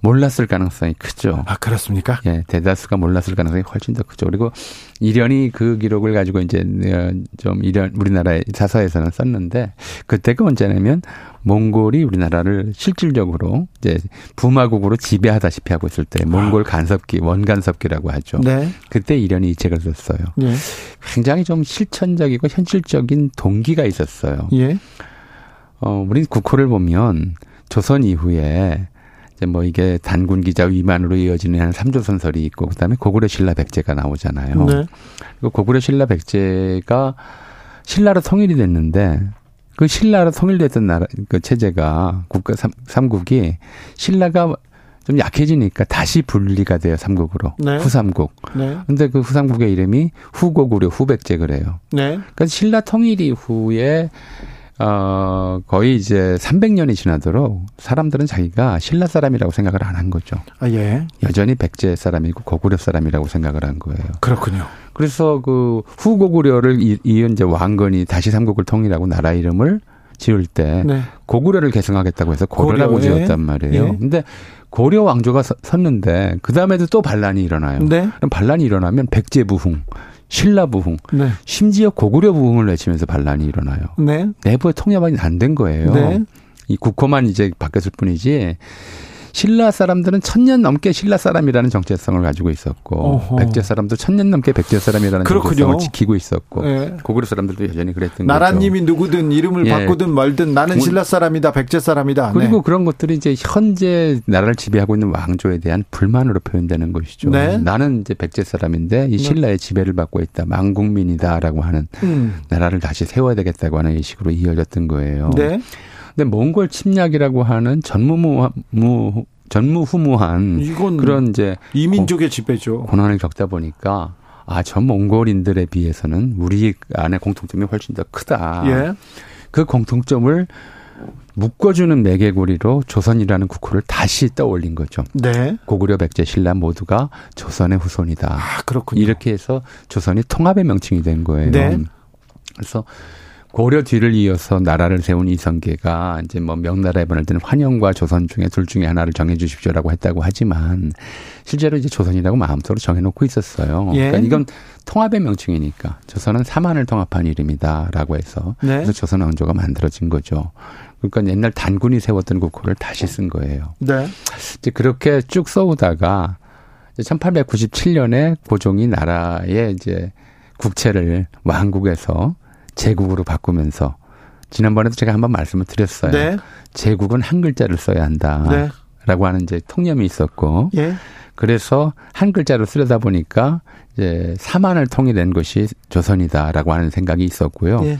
몰랐을 가능성이 크죠. 아, 그렇습니까? 예, 대다수가 몰랐을 가능성이 훨씬 더 크죠. 그리고 이련이 그 기록을 가지고 이제 어, 좀 이련 우리나라의 사서에서는 썼는데 그때가 언제냐면 몽골이 우리나라를 실질적으로 이제 부마국으로 지배하다시피 하고 있을 때 몽골 간섭기 원간섭기라고 하죠. 네. 그때 이련이 이 책을 썼어요. 예. 굉장히 좀 실천적이고 현실적인 동기가 있었어요. 예. 어, 우리 국호를 보면 조선 이후에 이제 뭐 이게 단군 기자 위만으로 이어지는 한 삼조선설이 있고 그다음에 고구려 신라 백제가 나오잖아요. 네. 그리고 고구려 신라 백제가 신라로 통일이 됐는데 그 신라로 통일됐던 나라 그 체제가 국가 삼, 삼국이 신라가 좀 약해지니까 다시 분리가 돼요 삼국으로 네. 후삼국. 네. 근데 그 후삼국의 이름이 후고구려 후백제 그래요. 네. 그러니까 신라 통일 이후에 어 거의 이제 300년이 지나도록 사람들은 자기가 신라 사람이라고 생각을 안 한 거죠. 아, 예. 여전히 백제 사람이고 고구려 사람이라고 생각을 한 거예요. 그렇군요. 그래서 그 후고구려를 이- 이은 이제 왕건이 다시 삼국을 통일하고 나라 이름을 지을 때 네. 고구려를 계승하겠다고 해서 고려라고 고려, 예. 지었단 말이에요. 예. 근데 고려 왕조가 서- 섰는데 그 다음에도 또 반란이 일어나요. 네. 그럼 반란이 일어나면 백제부흥 신라 부흥, 네. 심지어 고구려 부흥을 외치면서 반란이 일어나요. 네. 내부에 통합이 안 된 거예요. 네. 이 국호만 이제 바뀌었을 뿐이지 신라 사람들은 천년 넘게 신라 사람이라는 정체성을 가지고 있었고 어허. 백제 사람도 천년 넘게 백제 사람이라는 그렇군요. 정체성을 지키고 있었고 네. 고구려 사람들도 여전히 그랬던 나라님이 거죠. 누구든 이름을 예. 바꾸든 말든 나는 신라 사람이다 백제 사람이다. 그리고 네. 그런 것들이 이제 현재 나라를 지배하고 있는 왕조에 대한 불만으로 표현되는 것이죠. 네. 나는 이제 백제 사람인데 이 네. 신라의 지배를 받고 있다 망국민이다라고 하는 음. 나라를 다시 세워야 되겠다고 하는 식으로 이어졌던 거예요. 네. 근데 몽골 침략이라고 하는 전무무 전무후무한 그런 이제 이민족의 지배죠. 고난을 겪다 보니까 아, 전 몽골인들에 비해서는 우리 안에 공통점이 훨씬 더 크다. 예. 그 공통점을 묶어주는 매개고리로 조선이라는 국호를 다시 떠올린 거죠. 네. 고구려, 백제, 신라 모두가 조선의 후손이다. 아, 그렇군요. 이렇게 해서 조선이 통합의 명칭이 된 거예요. 네. 그래서 고려 뒤를 이어서 나라를 세운 이성계가 이제 뭐 명나라에 번할 때는 환영과 조선 중에 둘 중에 하나를 정해 주십시오라고 했다고 하지만 실제로 이제 조선이라고 마음속으로 정해놓고 있었어요. 예. 그러니까 이건 통합의 명칭이니까 조선은 사만을 통합한 이름이다라고 해서 네. 그래서 조선 왕조가 만들어진 거죠. 그러니까 옛날 단군이 세웠던 국호를 다시 쓴 거예요. 네. 이제 그렇게 쭉 써오다가 1897년에 고종이 나라의 이제 국채를 왕국에서 제국으로 바꾸면서 지난번에도 제가 한번 말씀을 드렸어요. 네. 제국은 한 글자를 써야 한다. 네. 라고 하는 이제 통념이 있었고. 예. 그래서 한 글자로 쓰려다 보니까 이제 사만을 통일된 것이 조선이다라고 하는 생각이 있었고요. 예.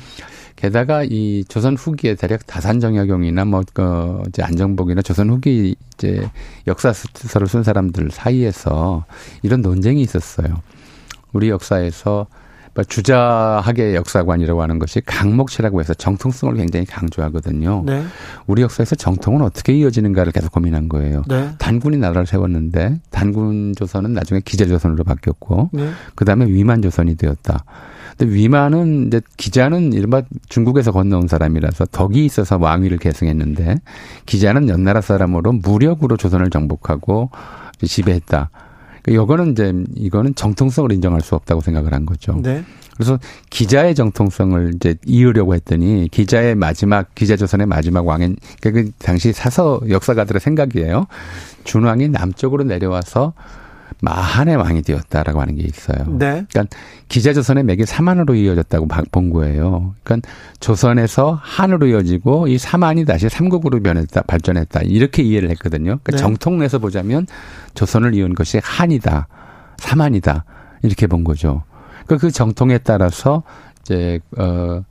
게다가 이 조선 후기에 대략 다산정약용이나 뭐, 그, 이제 안정복이나 조선 후기 이제 역사서를 쓴 사람들 사이에서 이런 논쟁이 있었어요. 우리 역사에서 주자학의 역사관이라고 하는 것이 강목치라고 해서 정통성을 굉장히 강조하거든요. 네. 우리 역사에서 정통은 어떻게 이어지는가를 계속 고민한 거예요. 네. 단군이 나라를 세웠는데 단군 조선은 나중에 기재 조선으로 바뀌었고 네. 그다음에 위만 조선이 되었다. 근데 위만은 이제 기자는 이른바 중국에서 건너온 사람이라서 덕이 있어서 왕위를 계승했는데 기자는 연나라 사람으로 무력으로 조선을 정복하고 지배했다. 이거는 이제 이거는 정통성을 인정할 수 없다고 생각을 한 거죠. 네. 그래서 기자의 정통성을 이제 이으려고 했더니 기자의 마지막 기자조선의 마지막 왕인 그러니까 그 당시 사서 역사가들의 생각이에요. 준왕이 남쪽으로 내려와서 마한의 왕이 되었다라고 하는 게 있어요. 네. 그러니까 기자조선의 맥이 사만으로 이어졌다고 본 거예요. 그러니까 조선에서 한으로 이어지고 이 사만이 다시 삼국으로 변했다, 발전했다 이렇게 이해를 했거든요. 그러니까 네. 정통에서 보자면 조선을 이은 것이 한이다, 사만이다 이렇게 본 거죠. 그러니까 그 정통에 따라서 이제 어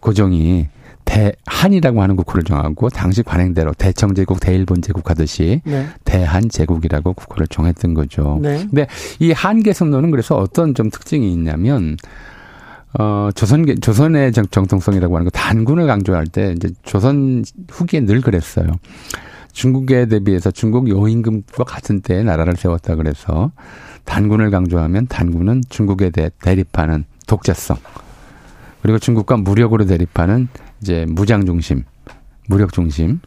고종이 대한이라고 하는 국호를 정하고 당시 관행대로 대청제국, 대일본 제국 하듯이 네. 대한제국이라고 국호를 정했던 거죠. 네. 근데 이 한계성론은 그래서 어떤 좀 특징이 있냐면 어, 조선, 조선의 정, 정통성이라고 하는 거 단군을 강조할 때 이제 조선 후기에 늘 그랬어요. 중국에 대비해서 중국 요임금과 같은 때에 나라를 세웠다 그래서 단군을 강조하면 단군은 중국에 대해 대립하는 독자성 그리고 중국과 무력으로 대립하는 이제 무장 중심, 무력 중심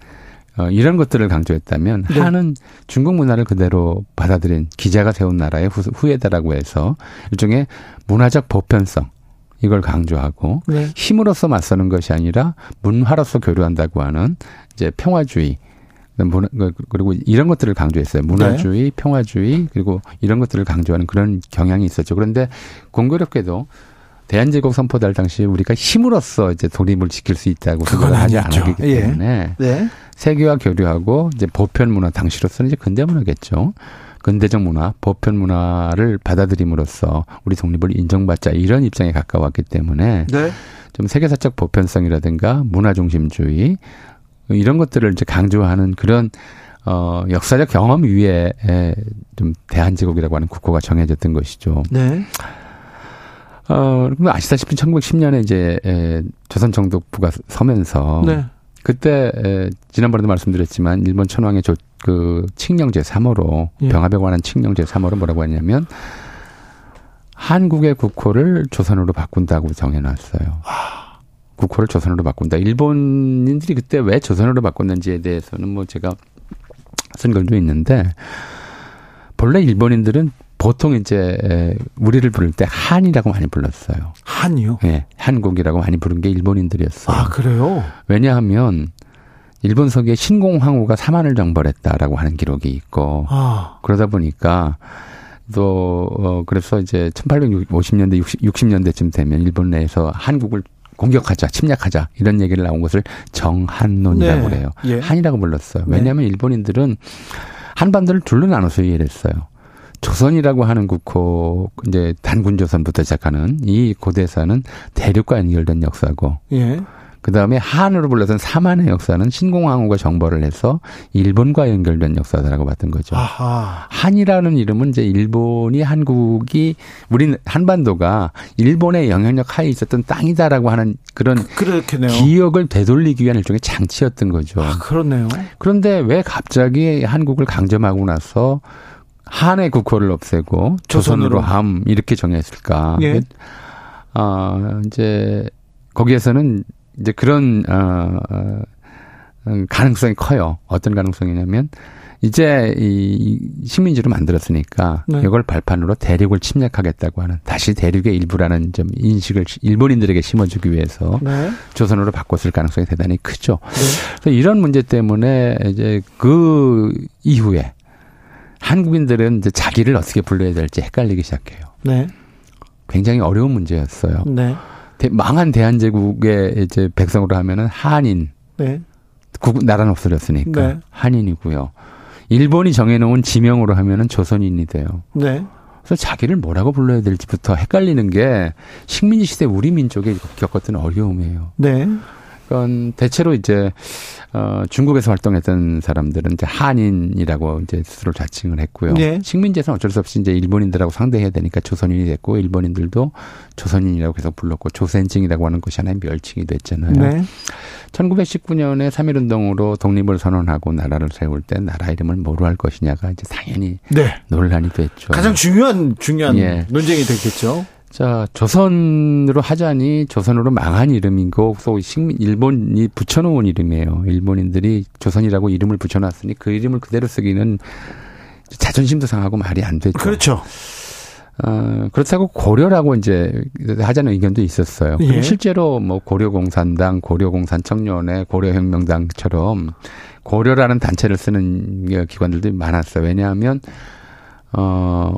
어, 이런 것들을 강조했다면 네. 한은 중국 문화를 그대로 받아들인 기자가 세운 나라의 후, 후예다라고 해서 일종의 문화적 보편성 이걸 강조하고 네. 힘으로서 맞서는 것이 아니라 문화로서 교류한다고 하는 이제 평화주의 그, 그리고 이런 것들을 강조했어요. 문화주의, 네. 평화주의, 그리고 이런 것들을 강조하는 그런 경향이 있었죠. 그런데 공교롭게도 대한제국 선포될 당시 우리가 힘으로써 이제 독립을 지킬 수 있다고 생각을 하지 않았기 예. 때문에 네. 세계와 교류하고 이제 보편 문화 당시로서는 이제 근대 문화겠죠. 근대적 문화, 보편 문화를 받아들임으로써 우리 독립을 인정받자 이런 입장에 가까웠기 때문에 네. 좀 세계사적 보편성이라든가 문화 중심주의 이런 것들을 이제 강조하는 그런 어 역사적 경험 위에 좀 대한제국이라고 하는 국호가 정해졌던 것이죠. 네. 어, 아시다시피 1910년에 이제 에, 조선 정독부가 서면서 네. 그때 에, 지난번에도 말씀드렸지만 일본 천황의 조, 그 칙령 제 3호로 예. 병합에 관한 칙령 제 3호로 뭐라고 했냐면 한국의 국호를 조선으로 바꾼다고 정해놨어요. 아. 국호를 조선으로 바꾼다. 일본인들이 그때 왜 조선으로 바꿨는지에 대해서는 뭐 제가 쓴 글도 있는데 본래 일본인들은 보통 이제 우리를 부를 때 한이라고 많이 불렀어요. 한이요? 예, 한국이라고 많이 부른 게 일본인들이었어요. 아 그래요? 왜냐하면 일본 서기에 신공황후가 사만을 정벌했다라고 하는 기록이 있고 아 그러다 보니까 또 어, 그래서 이제 1850년대 60, 60년대쯤 되면 일본 내에서 한국을 공격하자, 침략하자 이런 얘기를 나온 것을 정한론이라고 네. 그래요. 예. 한이라고 불렀어요. 네. 왜냐하면 일본인들은 한반도를 둘로 나눠서 이해를 했어요. 조선이라고 하는 국호 이제 단군 조선부터 시작하는 이 고대사는 대륙과 연결된 역사고 예. 그 다음에 한으로 불러선 사만의 역사는 신공항후가 정벌을 해서 일본과 연결된 역사다라고 봤던 거죠. 아하. 한이라는 이름은 이제 일본이 한국이 우리 한반도가 일본의 영향력 하에 있었던 땅이다라고 하는 그런 그렇겠네요. 기억을 되돌리기 위한 일종의 장치였던 거죠. 아 그렇네요. 그런데 왜 갑자기 한국을 강점하고 나서 한의 국호를 없애고 조선으로. 조선으로 함 이렇게 정했을까? 예. 아 이제 거기에서는 이제 그런 어, 어, 음, 가능성이 커요. 어떤 가능성이냐면 이제 이 식민지로 만들었으니까 네. 이걸 발판으로 대륙을 침략하겠다고 하는 다시 대륙의 일부라는 좀 인식을 일본인들에게 심어주기 위해서 네. 조선으로 바꿨을 가능성이 대단히 크죠. 네. 그래서 이런 문제 때문에 이제 그 이후에 한국인들은 이제 자기를 어떻게 불러야 될지 헷갈리기 시작해요. 네. 굉장히 어려운 문제였어요. 네. 대- 망한 대한제국의 이제 백성으로 하면은 한인, 네. 국, 나라는 없어졌으니까 네. 한인이고요. 일본이 정해놓은 지명으로 하면은 조선인이 돼요. 네. 그래서 자기를 뭐라고 불러야 될지부터 헷갈리는 게 식민지 시대 우리 민족이 겪었던 어려움이에요. 네. 그건 대체로 이제 어 중국에서 활동했던 사람들은 이제 한인이라고 이제 스스로 자칭을 했고요. 네. 식민지에서는 어쩔 수 없이 이제 일본인들하고 상대해야 되니까 조선인이 됐고 일본인들도 조선인이라고 계속 불렀고 조센징이라고 하는 것이 하나의 멸칭이 됐잖아요. 네. 1919년에 3.1운동으로 독립을 선언하고 나라를 세울 때 나라 이름을 뭐로 할 것이냐가 이제 당연히 네. 논란이 됐죠. 가장 중요한 중요한 예. 논쟁이 됐겠죠. 자, 조선으로 하자니 조선으로 망한 이름이고 또 식민 일본이 붙여놓은 이름이에요. 일본인들이 조선이라고 이름을 붙여놨으니 그 이름을 그대로 쓰기는 자존심도 상하고 말이 안 되죠. 그렇죠. 어, 그렇다고 고려라고 이제 하자는 의견도 있었어요. 예. 실제로 뭐 고려공산당, 고려공산청년회, 고려혁명당처럼 고려라는 단체를 쓰는 기관들도 많았어요. 왜냐하면 어.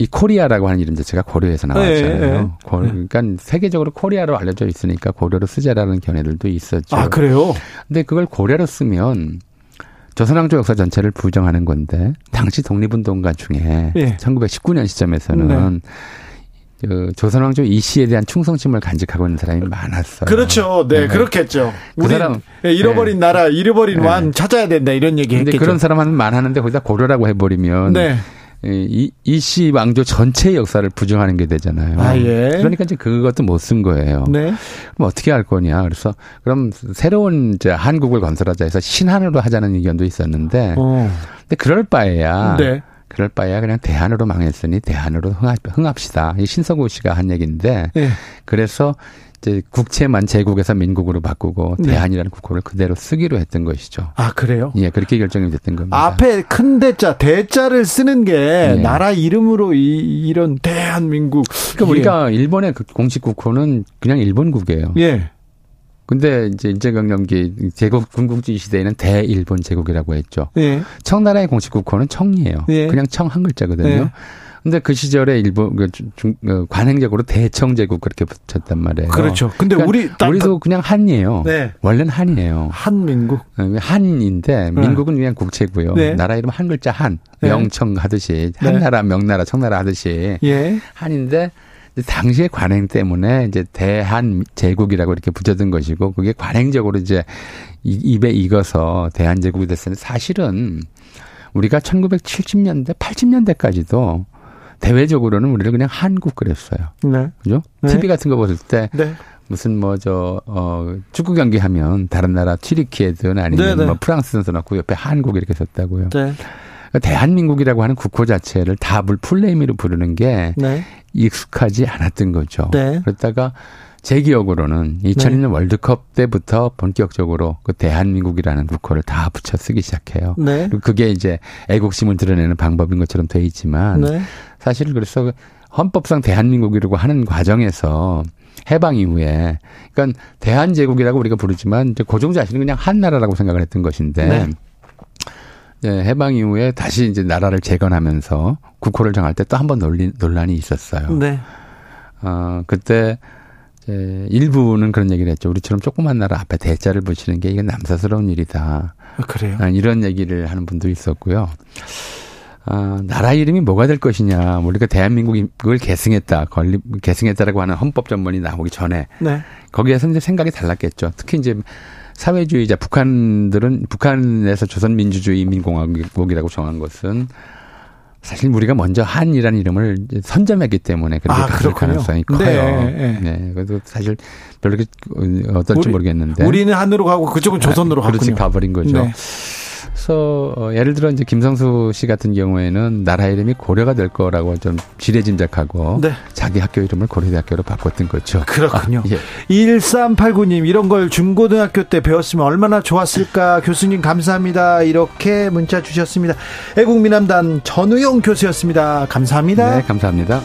이 코리아라고 하는 이름 자체가 고려에서 나왔잖아요. 예, 예. 고- 그러니까 세계적으로 코리아로 알려져 있으니까 고려로 쓰자라는 견해들도 있었죠. 아 그래요? 근데 그걸 고려로 쓰면 조선왕조 역사 전체를 부정하는 건데 당시 독립운동가 중에 예. 1919년 시점에서는 그 조선왕조 이 씨에 대한 충성심을 간직하고 있는 사람이 많았어요. 그렇죠. 네, 네. 그렇겠죠. 그 우리 사람- 잃어버린 나라, 잃어버린 네. 왕 찾아야 된다 이런 얘기 했겠죠. 그런 사람은 많았는데 거기다 고려라고 해버리면 네. 이, 이씨 왕조 전체의 역사를 부정하는 게 되잖아요. 아, 예. 그러니까 이제 그것도 못 쓴 거예요. 네. 그럼 어떻게 할 거냐. 그래서 그럼 새로운 이제 한국을 건설하자 해서 신한으로 하자는 의견도 있었는데 어. 근데 그럴 바에야 네. 그럴 바에야 그냥 대한으로 망했으니 대한으로 흥합, 흥합 시다. 이 신서구 씨가 한 얘기인데 예. 그래서 이제 국채만 제국에서 민국으로 바꾸고 네. 대한이라는 국호를 그대로 쓰기로 했던 것이죠. 아 그래요? 예, 그렇게 결정이 됐던 겁니다. 앞에 큰 대자, 대자를 쓰는 게 네. 나라 이름으로 이, 이런 대한민국. 그러니까 우리가 일본의 그 공식 국호는 그냥 일본국이에요. 예. 근데 이제 일제강점기 제국 군국주의 시대에는 대일본 제국이라고 했죠. 예. 청나라의 공식 국호는 청이에요. 예. 그냥 청 한 글자거든요. 예. 근데 그 시절에 일본 그 중, 어, 관행적으로 대청제국 그렇게 붙였단 말이에요. 그렇죠. 근데 그러니까 우리 딱- 우리도 그냥 한이에요. 네. 원래는 한이에요. 한민국. 어, 한인데 민국은 그냥 국채고요. 네. 나라 이름 한 글자 한 네. 명청 하듯이 네. 한나라 명나라 청나라 하듯이 예. 한인데 당시의 관행 때문에 이제 대한 제국이라고 이렇게 붙여둔 것이고 그게 관행적으로 이제 이- 입에 익어서 대한 제국이 됐으니 사실은 우리가 1970년대 80년대까지도 대외적으로는 우리를 그냥 한국 그랬어요. 네. 그죠? 네. TV 같은 거 봤을 때 네. 무슨 뭐 저 어 축구 경기 하면 다른 나라 튀르키예든 아니면 네, 네. 뭐 프랑스 선수 넣고 옆에 한국 이렇게 썼다고요. 네. 그러니까 대한민국이라고 하는 국호 자체를 다물 풀네임으로 부르는 게 네. 익숙하지 않았던 거죠. 네. 그러다가 제 기억으로는 2002년 네. 월드컵 때부터 본격적으로 그 대한민국이라는 국호를 다 붙여 쓰기 시작해요. 네. 그게 이제 애국심을 드러내는 방법인 것처럼 돼 있지만 네. 사실 그래서 헌법상 대한민국이라고 하는 과정에서 해방 이후에 그러니까 대한제국이라고 우리가 부르지만 이제 고종 자신은 그냥 한 나라라고 생각을 했던 것인데 네. 네, 해방 이후에 다시 이제 나라를 재건하면서 국호를 정할 때 또 한 번 논란이 있었어요. 네. 어, 그때 이제 일부는 그런 얘기를 했죠. 우리처럼 조그만 나라 앞에 대자를 붙이는 게 이게 남사스러운 일이다. 아, 그래요? 아, 이런 얘기를 하는 분도 있었고요. 아, 나라 이름이 뭐가 될 것이냐. 우리가 대한민국을 계승했다. 건립, 계승했다라고 하는 헌법 전문이 나오기 전에. 네. 거기에서 이제 생각이 달랐겠죠. 특히 이제 사회주의자 북한들은 북한에서 조선민주주의 인민공화국이라고 정한 것은 사실 우리가 먼저 한이라는 이름을 선점했기 때문에 그렇게 아, 가질 가능성이 커요. 네, 네. 네. 그래도 사실 별로 어떨지 우리, 모르겠는데 우리는 한으로 가고 그쪽은 조선으로 아, 그렇지 가버린 거죠. 네. 그래서 어, 예를 들어 이제 김성수 씨 같은 경우에는 나라 이름이 고려가 될 거라고 좀 지레짐작하고 네. 자기 학교 이름을 고려대학교로 바꿨던 거죠. 그렇군요. 아, 예. 1389님 이런 걸 중고등학교 때 배웠으면 얼마나 좋았을까 교수님 감사합니다. 이렇게 문자 주셨습니다. 애국민남단 전우용 교수였습니다. 감사합니다. 네, 감사합니다.